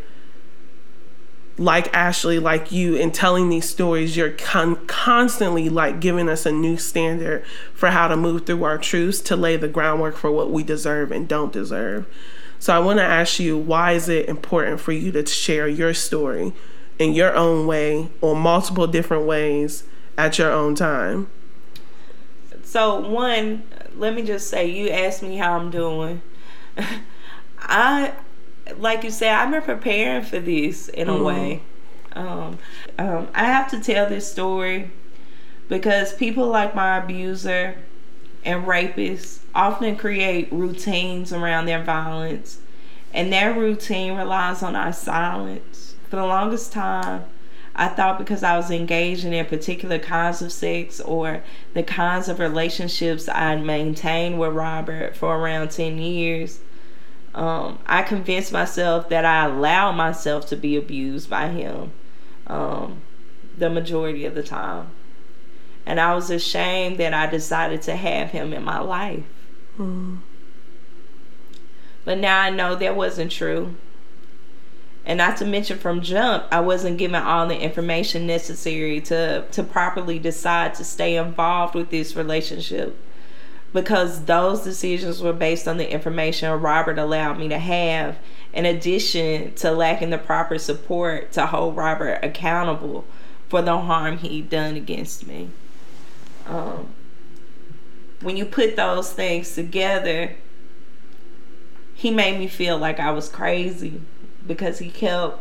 like Ashley, like you, in telling these stories, you're con- constantly like giving us a new standard for how to move through our truths to lay the groundwork for what we deserve and don't deserve. So I want to ask you, why is it important for you to share your story in your own way or multiple different ways at your own time? So one, let me just say, you asked me how I'm doing. I like you said, I've been preparing for this in a mm-hmm. way. Um, um, I have to tell this story because people like my abuser and rapists often create routines around their violence, and their routine relies on our silence. For the longest time, I thought because I was engaging in particular kinds of sex or the kinds of relationships I'd maintained with Robert for around 10 years, um, I convinced myself that I allowed myself to be abused by him um, the majority of the time. And I was ashamed that I decided to have him in my life. Mm. But now I know that wasn't true. And not to mention from jump, I wasn't given all the information necessary to, to properly decide to stay involved with this relationship because those decisions were based on the information Robert allowed me to have, in addition to lacking the proper support to hold Robert accountable for the harm he'd done against me. Um, when you put those things together, he made me feel like I was crazy because he kept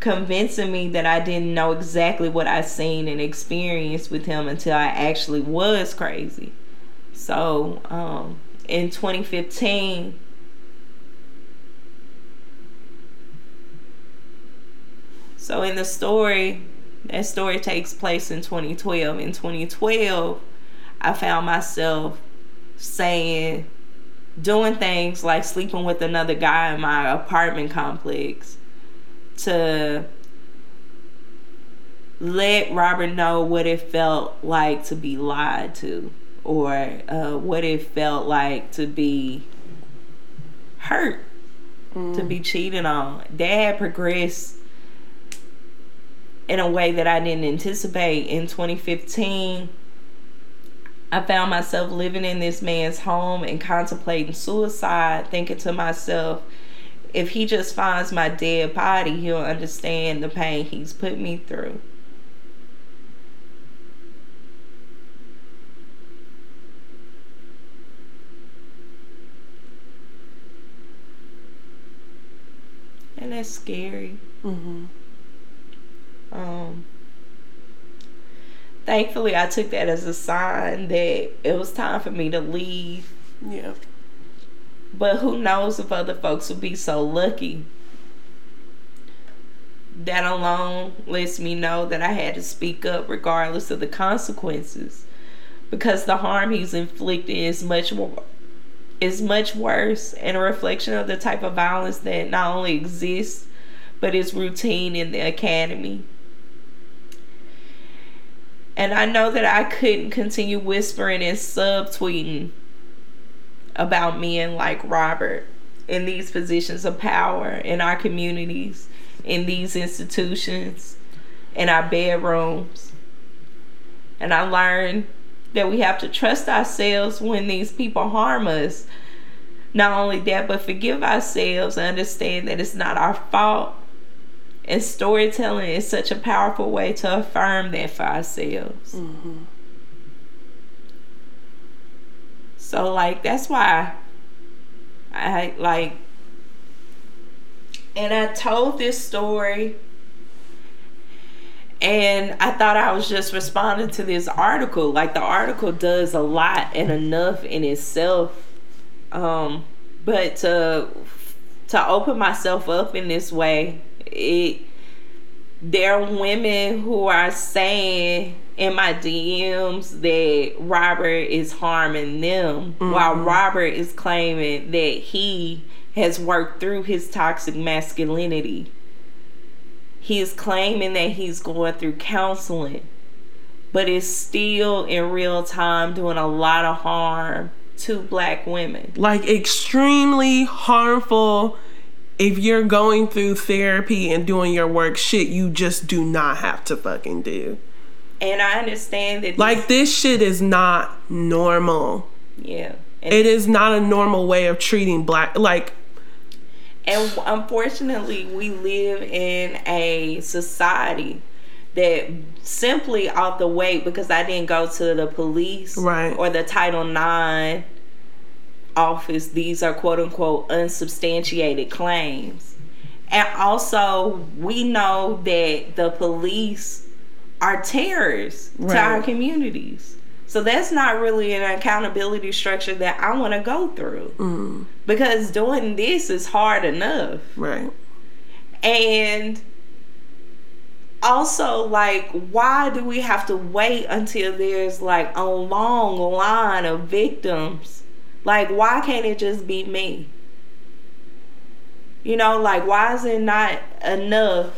convincing me that I didn't know exactly what I seen and experienced with him until I actually was crazy. So um, in 2015, so in the story, that story takes place in 2012. In 2012, I found myself saying, doing things like sleeping with another guy in my apartment complex to let Robert know what it felt like to be lied to or uh, what it felt like to be hurt, mm. to be cheated on. Dad progressed in a way that I didn't anticipate in 2015. I found myself living in this man's home and contemplating suicide, thinking to myself, if he just finds my dead body, he'll understand the pain he's put me through. And that's scary. Mm-hmm. Um, thankfully, I took that as a sign that it was time for me to leave. Yeah. But who knows if other folks would be so lucky. That alone lets me know that I had to speak up regardless of the consequences. Because the harm he's inflicted is much more is much worse and a reflection of the type of violence that not only exists but is routine in the academy. And I know that I couldn't continue whispering and subtweeting about men like Robert in these positions of power in our communities, in these institutions, in our bedrooms. And I learned that we have to trust ourselves when these people harm us. Not only that, but forgive ourselves and understand that it's not our fault. And storytelling is such a powerful way to affirm that for ourselves. Mm-hmm. So like that's why I like and I told this story and I thought I was just responding to this article. Like the article does a lot and enough in itself. Um but to to open myself up in this way, it there are women who are saying in my DMs that Robert is harming them mm-hmm. while Robert is claiming that he has worked through his toxic masculinity. He is claiming that he's going through counseling, but is still in real time doing a lot of harm to black women. Like extremely harmful if you're going through therapy and doing your work shit you just do not have to fucking do. And I understand that. Like, this shit is not normal. Yeah. And it is not a normal way of treating black. Like, and unfortunately, we live in a society that simply off the weight because I didn't go to the police right. or the Title IX office, these are quote unquote unsubstantiated claims. And also, we know that the police are terrorists right. to our communities. So that's not really an accountability structure that I want to go through. Mm. Because doing this is hard enough. Right. And also like why do we have to wait until there's like a long line of victims? Like why can't it just be me? You know, like why is it not enough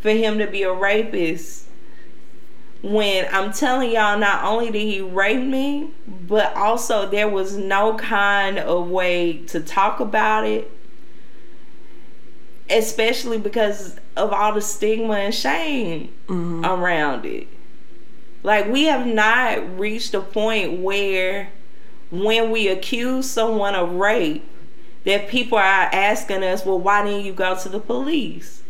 for him to be a rapist when I'm telling y'all, not only did he rape me, but also there was no kind of way to talk about it, especially because of all the stigma and shame mm-hmm. around it. Like, we have not reached a point where when we accuse someone of rape, that people are asking us, well, why didn't you go to the police?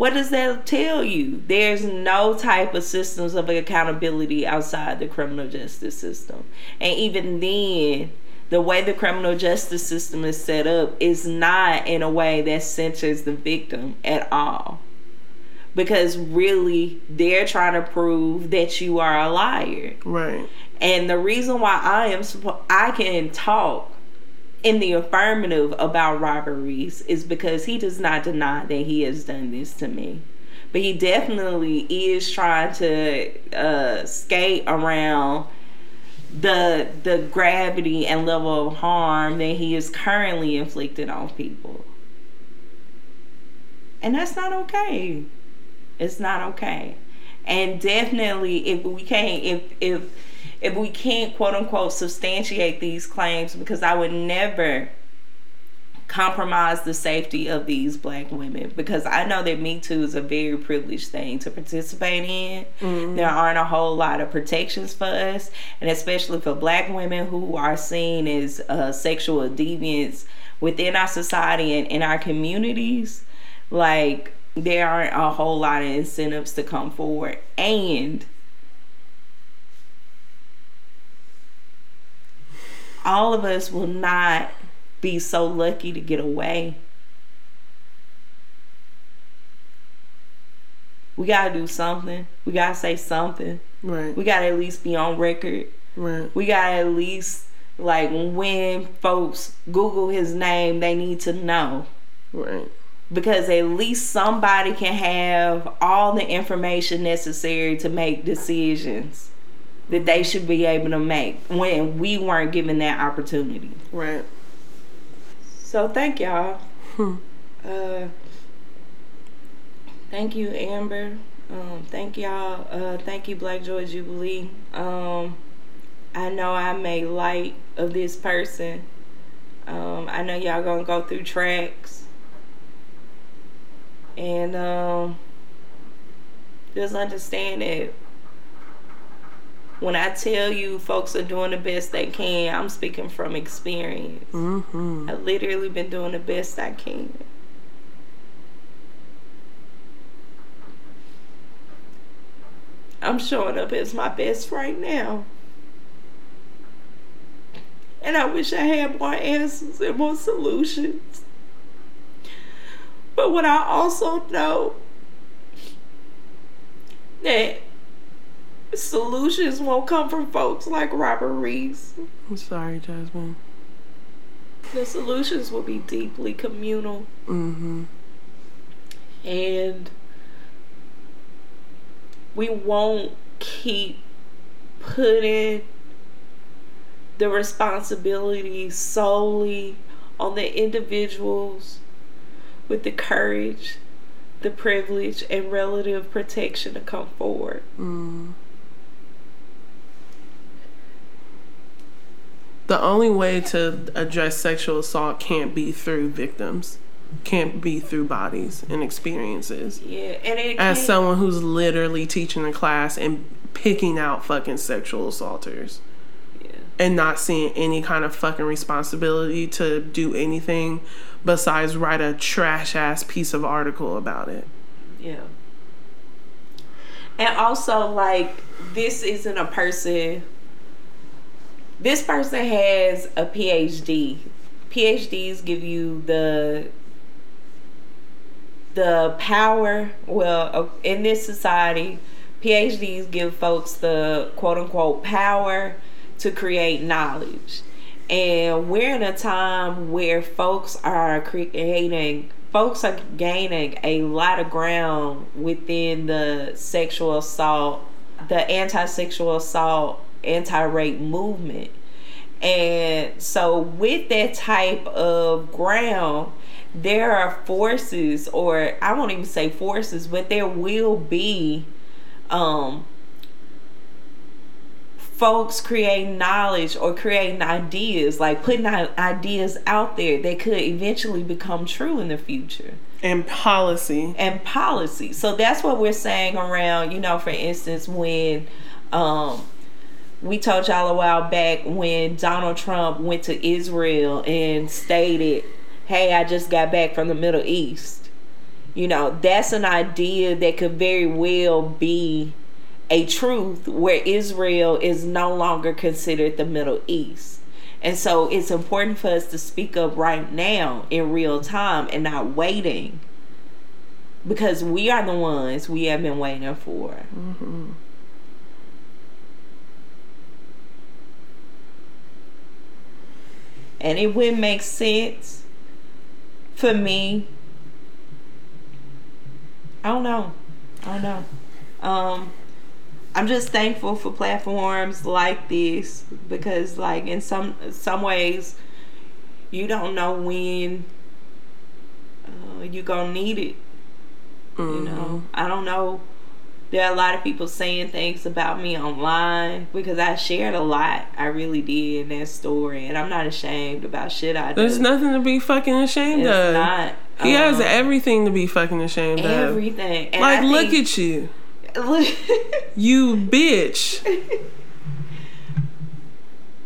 What does that tell you? There's no type of systems of accountability outside the criminal justice system. And even then, the way the criminal justice system is set up is not in a way that centers the victim at all. Because really, they're trying to prove that you are a liar. Right. And the reason why I am I can talk in the affirmative about Robert Reese is because he does not deny that he has done this to me. But he definitely is trying to uh, skate around the the gravity and level of harm that he is currently inflicted on people. And that's not okay. It's not okay. And definitely, if we can't, if if if we can't quote unquote substantiate these claims, because I would never compromise the safety of these black women because I know that Me Too is a very privileged thing to participate in. Mm-hmm. There aren't a whole lot of protections for us, and especially for black women who are seen as uh, sexual deviants within our society and in our communities. Like, there aren't a whole lot of incentives to come forward. And all of us will not be so lucky to get away. We gotta do something. We gotta say something. Right. We gotta at least be on record. Right. We gotta at least like when folks Google his name, they need to know. Right. Because at least somebody can have all the information necessary to make decisions that they should be able to make when we weren't given that opportunity. Right. So thank y'all. Hmm. Uh, thank you, Amber. Um, thank y'all. Uh, thank you, Black Joy Jubilee. Um, I know I made light of this person. Um, I know y'all gonna go through tracks. And um, just understand that when I tell you folks are doing the best they can, I'm speaking from experience. Mm-hmm. I've literally been doing the best I can. I'm showing up as my best right now. And I wish I had more answers and more solutions. But what I also know that solutions won't come from folks like Robert Reese. I'm sorry, Jazmine. The solutions will be deeply communal. Mm-hmm. And we won't keep putting the responsibility solely on the individuals with the courage, the privilege, and relative protection to come forward. Mm. The only way to address sexual assault can't be through victims can't be through bodies and experiences. Yeah and as someone who's literally teaching a class and picking out fucking sexual assaulters yeah. and not seeing any kind of fucking responsibility to do anything besides write a trash ass piece of article about it. Yeah. And also like this isn't a person this person has a PhD. PhDs give you the the power. Well, in this society, PhDs give folks the quote unquote power to create knowledge. And we're in a time where folks are creating, folks are gaining a lot of ground within the sexual assault, the anti sexual assault anti-rape movement. And so with that type of ground, there are forces or I won't even say forces, but there will be um folks creating knowledge or creating ideas, like putting ideas out there that could eventually become true in the future. And policy. And policy. So that's what we're saying around, you know, for instance, when um we told y'all a while back when Donald Trump went to Israel and stated, Hey, I just got back from the Middle East. You know, that's an idea that could very well be a truth where Israel is no longer considered the Middle East. And so it's important for us to speak up right now in real time and not waiting because we are the ones we have been waiting for. Mm-hmm. And it wouldn't make sense for me. I don't know. I don't know. Um, I'm just thankful for platforms like this because, like, in some some ways, you don't know when uh, you gonna need it. Mm-hmm. You know, I don't know There are a lot of people saying things about me online because I shared a lot. I really did in that story, and I'm not ashamed about shit I do. There's nothing to be fucking ashamed It's of. not. He has Um, everything to be fucking ashamed of. everything. Like, look at you. look. You bitch.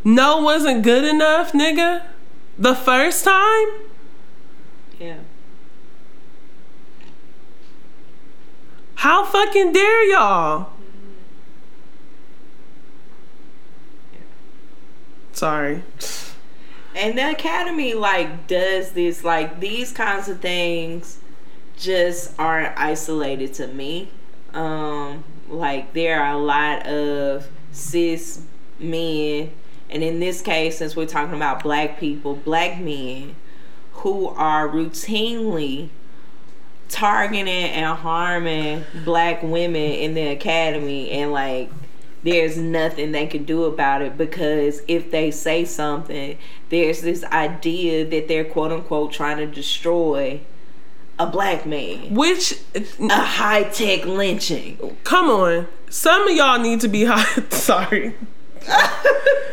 no wasn't good enough, nigga. The first time? yeah. How fucking dare y'all? Sorry. And the academy like does this like these kinds of things just aren't isolated to me. Um like there are a lot of cis men and in this case since we're talking about black people, black men who are routinely targeting and harming black women in the academy and like there's nothing they can do about it because if they say something there's this idea that they're quote unquote trying to destroy a black man Which, a high-tech lynching come on. Some of y'all need to be high Sorry.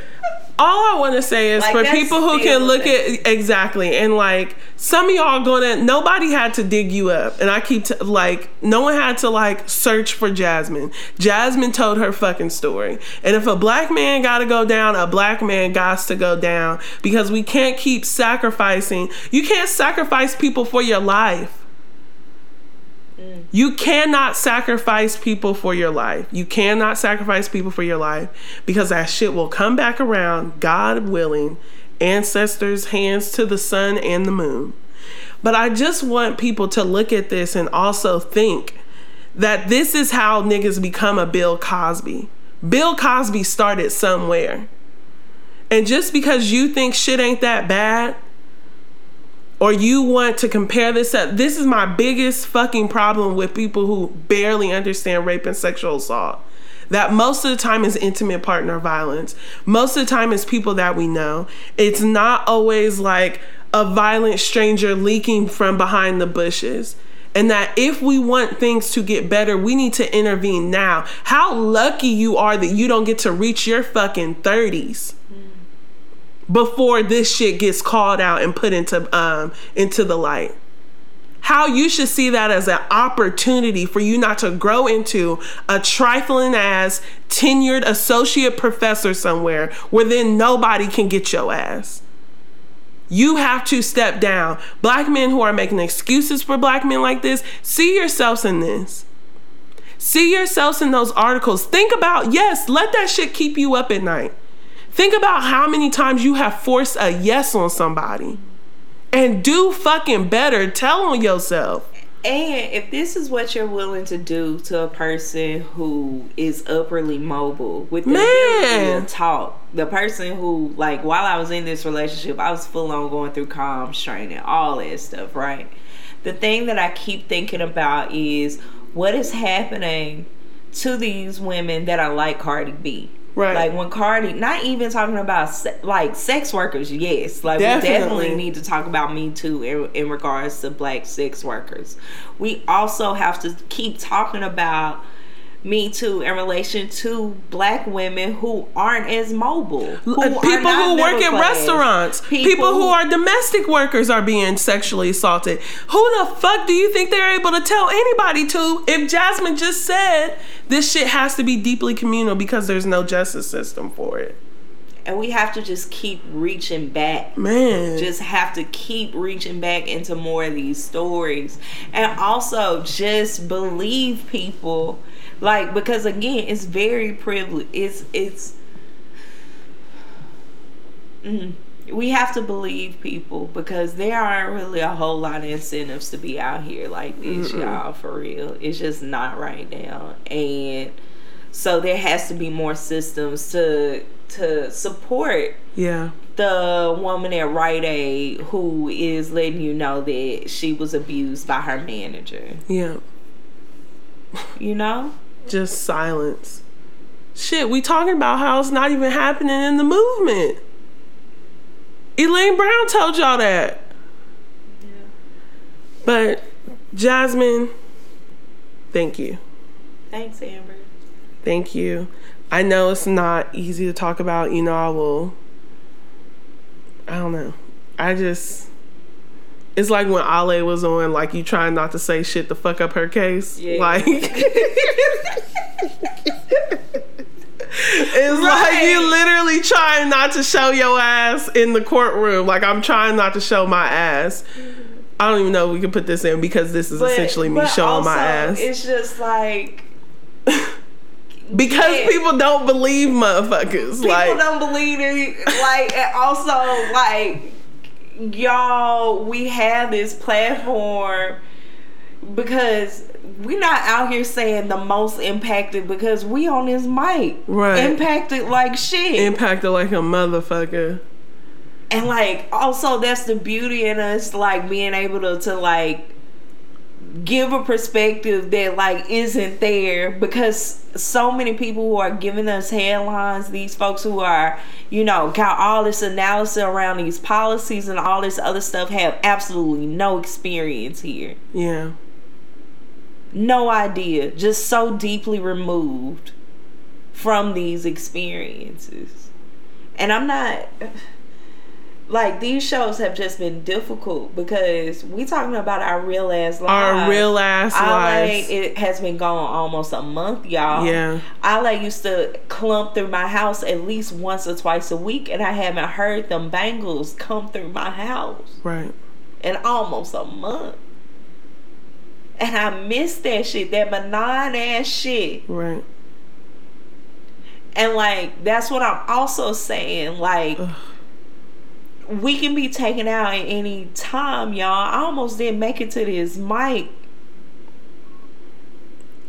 All I want to say is Like, for people who can look thing. at exactly and like some of y'all gonna nobody had to dig you up and I keep t- like no one had to like search for Jazmine. Jazmine told her fucking story. And if a black man got to go down, a black man got to go down because we can't keep sacrificing. You can't sacrifice people for your life. Mm. You cannot sacrifice people for your life. You cannot sacrifice people for your life because that shit will come back around, God willing, ancestors' hands to the sun and the moon. But I just want people to look at this and also think that this is how niggas become a Bill Cosby. Bill Cosby started somewhere. And just because you think shit ain't that bad, or you want to compare this up, this is my biggest fucking problem with people who barely understand rape and sexual assault. That most of the time is intimate partner violence. Most of the time is people that we know. It's not always like a violent stranger leaking from behind the bushes. And that if we want things to get better, we need to intervene now. How lucky you are that you don't get to reach your fucking 30s before this shit gets called out and put into um into the light. How you should see that as an opportunity for you not to grow into a trifling ass tenured associate professor somewhere where then nobody can get your ass. You have to step down. Black men who are making excuses for black men like this see yourselves in this. See yourselves in those articles. Think about yes let that shit keep you up at night Think about how many times you have forced a yes on somebody. And do fucking better. Tell on yourself. And if this is what you're willing to do to a person who is upperly mobile with the ability to talk, the person who, like, while I was in this relationship, I was full on going through comms training, all that stuff, right? The thing that I keep thinking about is what is happening to these women that are like Cardi B. Right. Like when Cardi, not even talking about se- like sex workers, yes. Like we Definitely. definitely need to talk about Me Too in, in regards to black sex workers. We also have to keep talking about Me Too in relation to black women who aren't as mobile. Who Uh, people who work at class. restaurants, people, who are domestic workers are being sexually assaulted. Who the fuck do you think they're able to tell anybody to if Jazmine just said this shit has to be deeply communal because there's no justice system for it? and we have to just keep reaching back. Man. just have to keep reaching back into more of these stories and also just believe people like because again it's very privileged it's it's Mm. we have to believe people because there aren't really a whole lot of incentives to be out here like this y'all for real it's just not right now and so there has to be more systems to to support yeah. the woman at Rite Aid who is letting you know that she was abused by her manager. Yeah. You know? Just silence. Shit, we talking about how it's not even happening in the movement. Elaine Brown told y'all that. But Jazmine, thank you. Thanks, Amber. Thank you. I know it's not easy to talk about. You know, I will. I don't know. I just. It's like when Ale was on, like you trying not to say shit to fuck up her case. Yeah. Like. It's like you literally trying not to show your ass in the courtroom. Like I'm trying not to show my ass. I don't even know if we can put this in because this is But- essentially me showing my ass. It's just like because yeah. people don't believe motherfuckers. people like don't believe it. Like, and also like y'all, we have this platform because we're not out here saying the most impacted because we on this mic, Right. Impacted like shit, impacted like a motherfucker. and like also that's the beauty in us, like being able to to like give a perspective that like isn't there because so many people who are giving us headlines these folks who are you know got all this analysis around these policies and all this other stuff have absolutely no experience here. Yeah. no idea. Just so deeply removed from these experiences. And i'm not like these shows have just been difficult because we talking about our real ass lives Our real ass Ale, lives. it has been gone almost a month, y'all. Yeah. Ale used to clump through my house at least once or twice a week, and I haven't heard them bangles come through my house Right. in almost a month. And I miss that shit, that benign ass shit. Right. And like that's what I'm also saying. Like we can be taken out at any time, y'all. I almost didn't make it to this mic.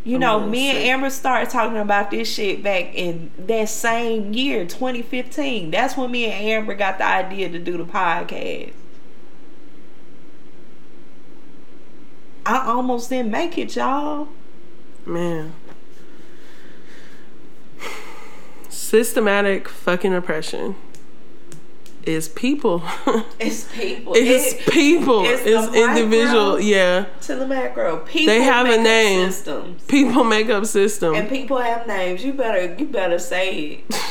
You know, me and Amber started talking about this shit back in that same year, 2015. That's when me and Amber got the idea to do the podcast. I almost didn't make it, y'all. Man. Systematic fucking oppression is people. It's people. it's It- people. it's It's, individual. Yeah. to the macro. People They have a name. Systems. People make up system. And people have names. You better you better say it.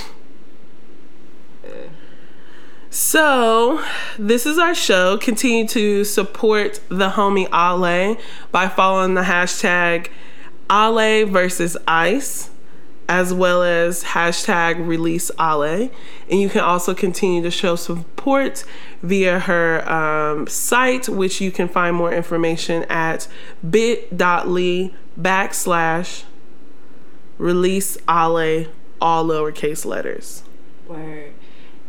So, this is our show. Continue to support the homie Ale by following the hashtag Ale versus Ice, as well as hashtag release Ale. And you can also continue to show support via her um, site, which you can find more information at bit.ly backslash release Ale, all lowercase letters. Word.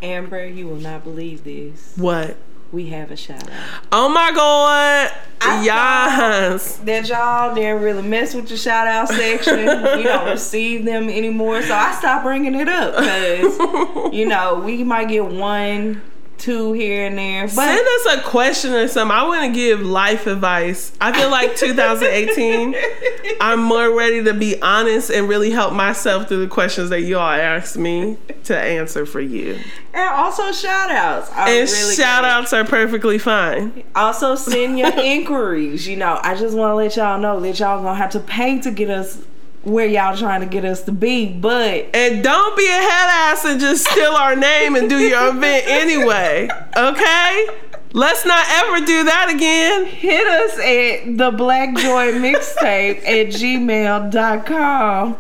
Amber, you will not believe this. What? We have a shout out. Oh my god! I yes. That y'all didn't really mess with the shout out section. we don't receive them anymore. So I stopped bringing it up because, you know, we might get one, two here and there. But Send us a question or something. I want to give life advice. I feel like 2018, I'm more ready to be honest and really help myself through the questions that y'all ask me to answer for you. and also shout outs. And shout outs are perfectly fine. Also send your inquiries. You know, I just want to let y'all know that y'all gonna have to pay to get us where y'all trying to get us to be. But And don't be a head ass and just steal our name and do your event anyway. Okay? Let's not ever do that again. hit us at the Black Joy Mixtape at gmail.com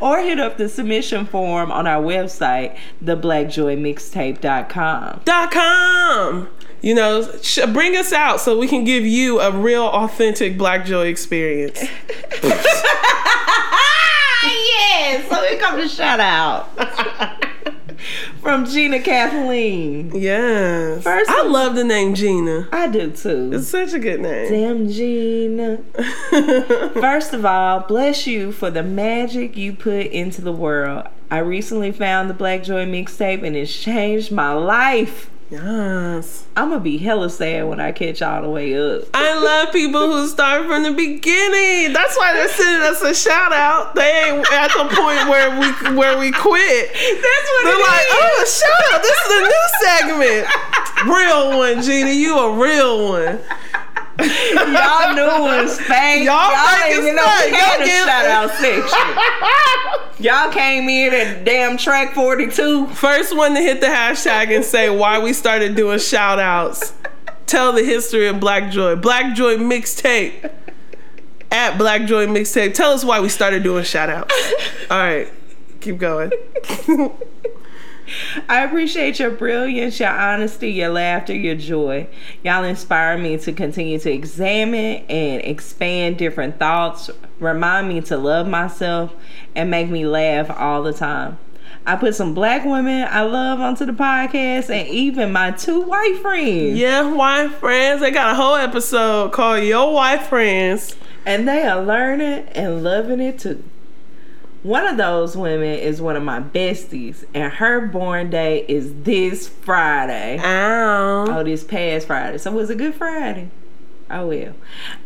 or hit up the submission form on our website, theblackjoymixtape.com. dot com. You know, sh- bring us out so we can give you a real, authentic Black Joy experience. yeah, so here comes the shout out from Gina Kathleen. Yes. First I love the name Gina. I do too. It's such a good name. Damn, Gina. First of all, bless you for the magic you put into the world. I recently found the Black Joy mixtape and it's changed my life. Yes. I'm gonna be hella sad when I catch all the way up. I love people who start from the beginning. That's why they're sending us a shout out. They ain't at the point where we where we quit. That's what They're like, is. oh, a shout out. This is a new segment. Real one, Gina. You a real one. Y'all knew it was fake. Y'all Y'all, didn't even know we had a shout out section. Y'all came in at damn track 42. First one to hit the hashtag and say why we started doing shout outs. Tell the history of Black Joy. Black Joy mixtape. At Black Joy mixtape. Tell us why we started doing shout outs. All right. Keep going. I appreciate your brilliance, your honesty, your laughter, your joy. Y'all inspire me to continue to examine and expand different thoughts, remind me to love myself, and make me laugh all the time. I put some black women I love onto the podcast and even my two white friends. Yeah, white friends. They got a whole episode called Your White Friends. And they are learning and loving it too. One of those women is one of my besties, and her born day is this Friday. Ow. Oh, this past Friday. So it was a good Friday. Oh well.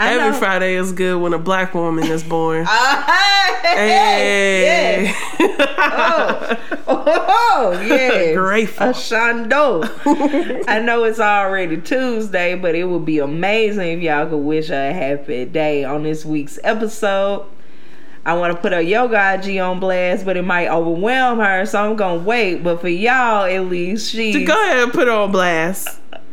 I Every know- Friday is good when a black woman is born. Ah, Hey. yes. Oh, oh yes. Grateful. A shando. I know it's already Tuesday, but it would be amazing if y'all could wish her a happy day on this week's episode. I want to put a yoga IG on blast, but it might overwhelm her, so I'm gonna wait. But for y'all, at least she's Go ahead and put her on blast.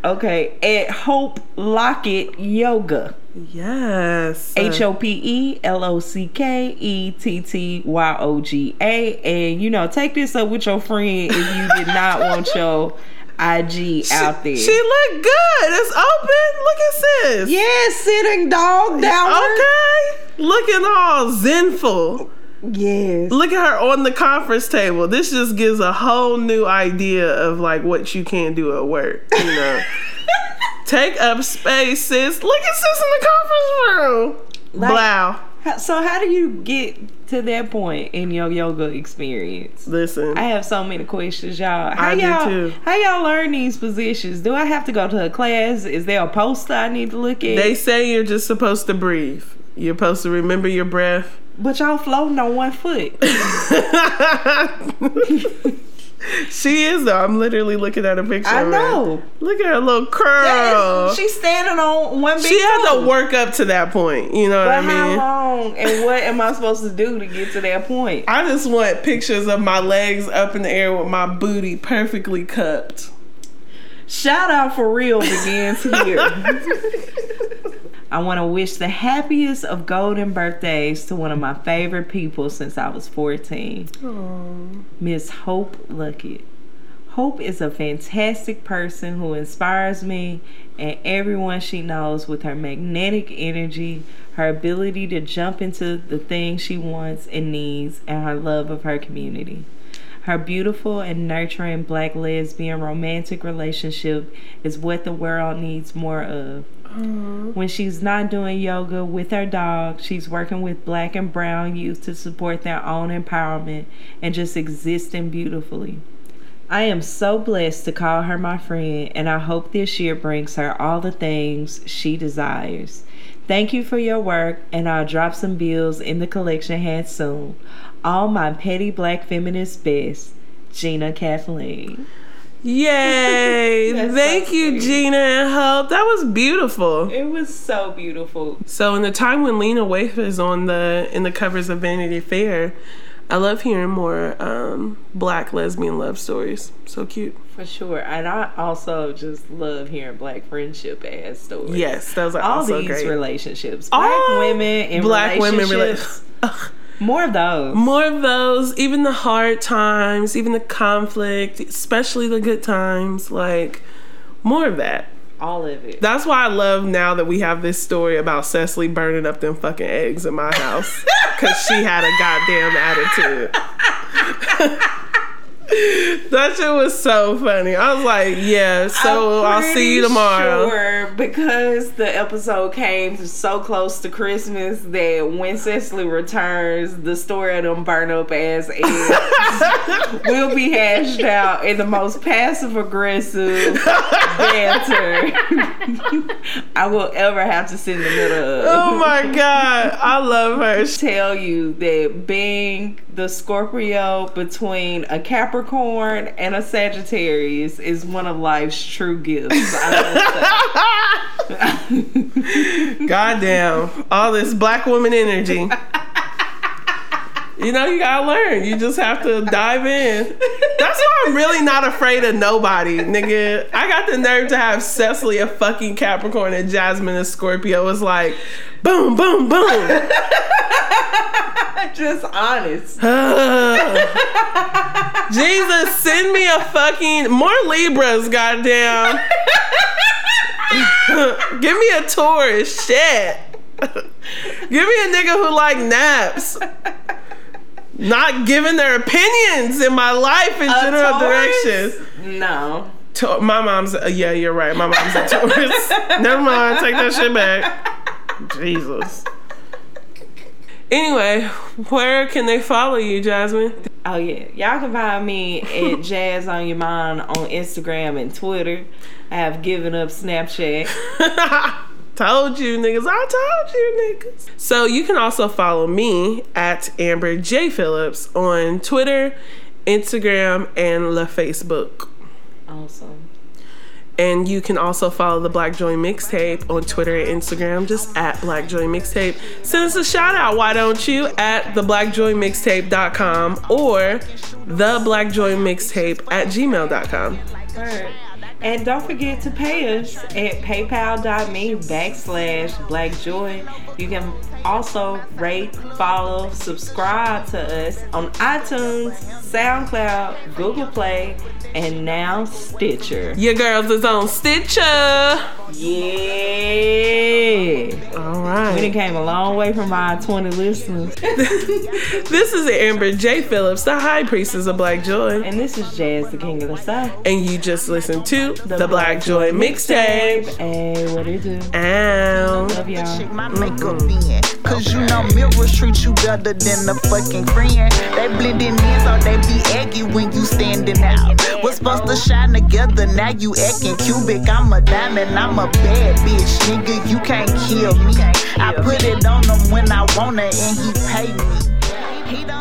okay at Hope Lockett Yoga. Yes. H O P E L O C K E T T Y O G A. And you know, take this up with your friend if you did not want your IG out there. She look good. It's open. Look at sis. yeah, sitting dog down. Okay. Looking all zenful. Yes. Look at her on the conference table. This just gives a whole new idea of like what you can do at work. You know, take up space, sis. Look at sis in the conference room. Like- So how do you get to that point in your yoga experience? Listen. I have so many questions, y'all. How I do y'all too. how y'all learn these positions? Do I have to go to a class? Is there a poster I need to look at? they say you're just supposed to breathe. You're supposed to remember your breath. but y'all floating on one foot. She is though. I'm literally looking at a picture. I know. Look at her little curl. She's standing on one big She had to work up to that point. You know what I But mean? how long and what am I supposed to do to get to that point? I just want pictures of my legs up in the air with my booty perfectly cupped. Shout out for real begins here. I want to wish the happiest of golden birthdays to one of my favorite people since I was 14, Miss Hope Lockett. Hope is a fantastic person who inspires me and everyone she knows with her magnetic energy, her ability to jump into the things she wants and needs, and her love of her community. Her beautiful and nurturing black lesbian romantic relationship is what the world needs more of. Mm-hmm. When she's not doing yoga with her dog, she's working with black and brown youth to support their own empowerment and just existing beautifully. I am so blessed to call her my friend, and I hope this year brings her all the things she desires. Thank you for your work, and I'll drop some bills in the collection hat soon. All my petty black feminist best, Gina Kathleen. Yay! Thank so you, sweet. Gina and Hope. That was beautiful. It was so beautiful. So in the time when Lena Waithe is on the in the covers of Vanity Fair, I love hearing more um, black lesbian love stories. So cute. For sure. And I also just love hearing black friendship ass stories. Yes, those are All also these great. relationships. Black All women in black women rela- relationships. More of those. More of those, even the hard times, even the conflict, especially the good times, like more of that. All of it. That's why I love now that we have this story about Cecily burning up them fucking eggs in my house because she had a goddamn attitude. that shit was so funny. I was like, yeah, so I'll see you tomorrow. Sure, because the episode came so close to Christmas that when Cecily returns, the story of them burn up ass eggs will be hashed out in the most passive aggressive banter I will ever have to sit in the middle of. Oh my god, I love her. tell you that being the Scorpio between a Capricorn and a Sagittarius is one of life's true gifts. Goddamn, all this black woman energy. You know, you gotta learn. You just have to dive in. That's why I'm really not afraid of nobody, nigga. I got the nerve to have Cecily a fucking Capricorn and Jazmine a Scorpio. It's like, boom, boom, boom. Just honest. Jesus, send me a fucking more Libras, goddamn. Give me a Taurus, shit. Give me a nigga who like naps. Not giving their opinions in my life in A general Taurus? directions. No. Ta- my mom's uh, yeah, you're right. My mom's a Taurus. Never mind, take that shit back. Jesus. Anyway, where can they follow you, Jazmine? Oh yeah, y'all can find me at Jazz on Your Mind on Instagram and Twitter. I have given up Snapchat. told you niggas. I told you niggas. So you can also follow me at Amber J Phillips on Twitter, Instagram, and the Facebook. Awesome. And you can also follow the Black Joy Mixtape on Twitter and Instagram, just at Black Joy Mixtape. Send us a shout out, why don't you, at theblackjoymixtape.com or the Black at gmail.com. And don't forget to pay us at paypal.me backslash blackjoy. You can also rate, follow, subscribe to us on iTunes, SoundCloud, Google Play, and now Stitcher. Your girls is on Stitcher. Yeah. All right. We right. came a long way from our 20 listeners. This is Amber J. Phillips, the High Priestess of Black Joy. And this is Jazz, the King of the South. And you just listened to the, Black Joy Mixtape. Hey, what do you do? Ow. Love y'all. Check my makeup in. Cause you know mirrors treat you better than a fucking friend. They blending in so they be aggy when you standing out. We're supposed to shine together, now you acting cubic. I'm a diamond, I'm a bad bitch, nigga. You can't kill me. I put it on him when I want it and he pay me. He don't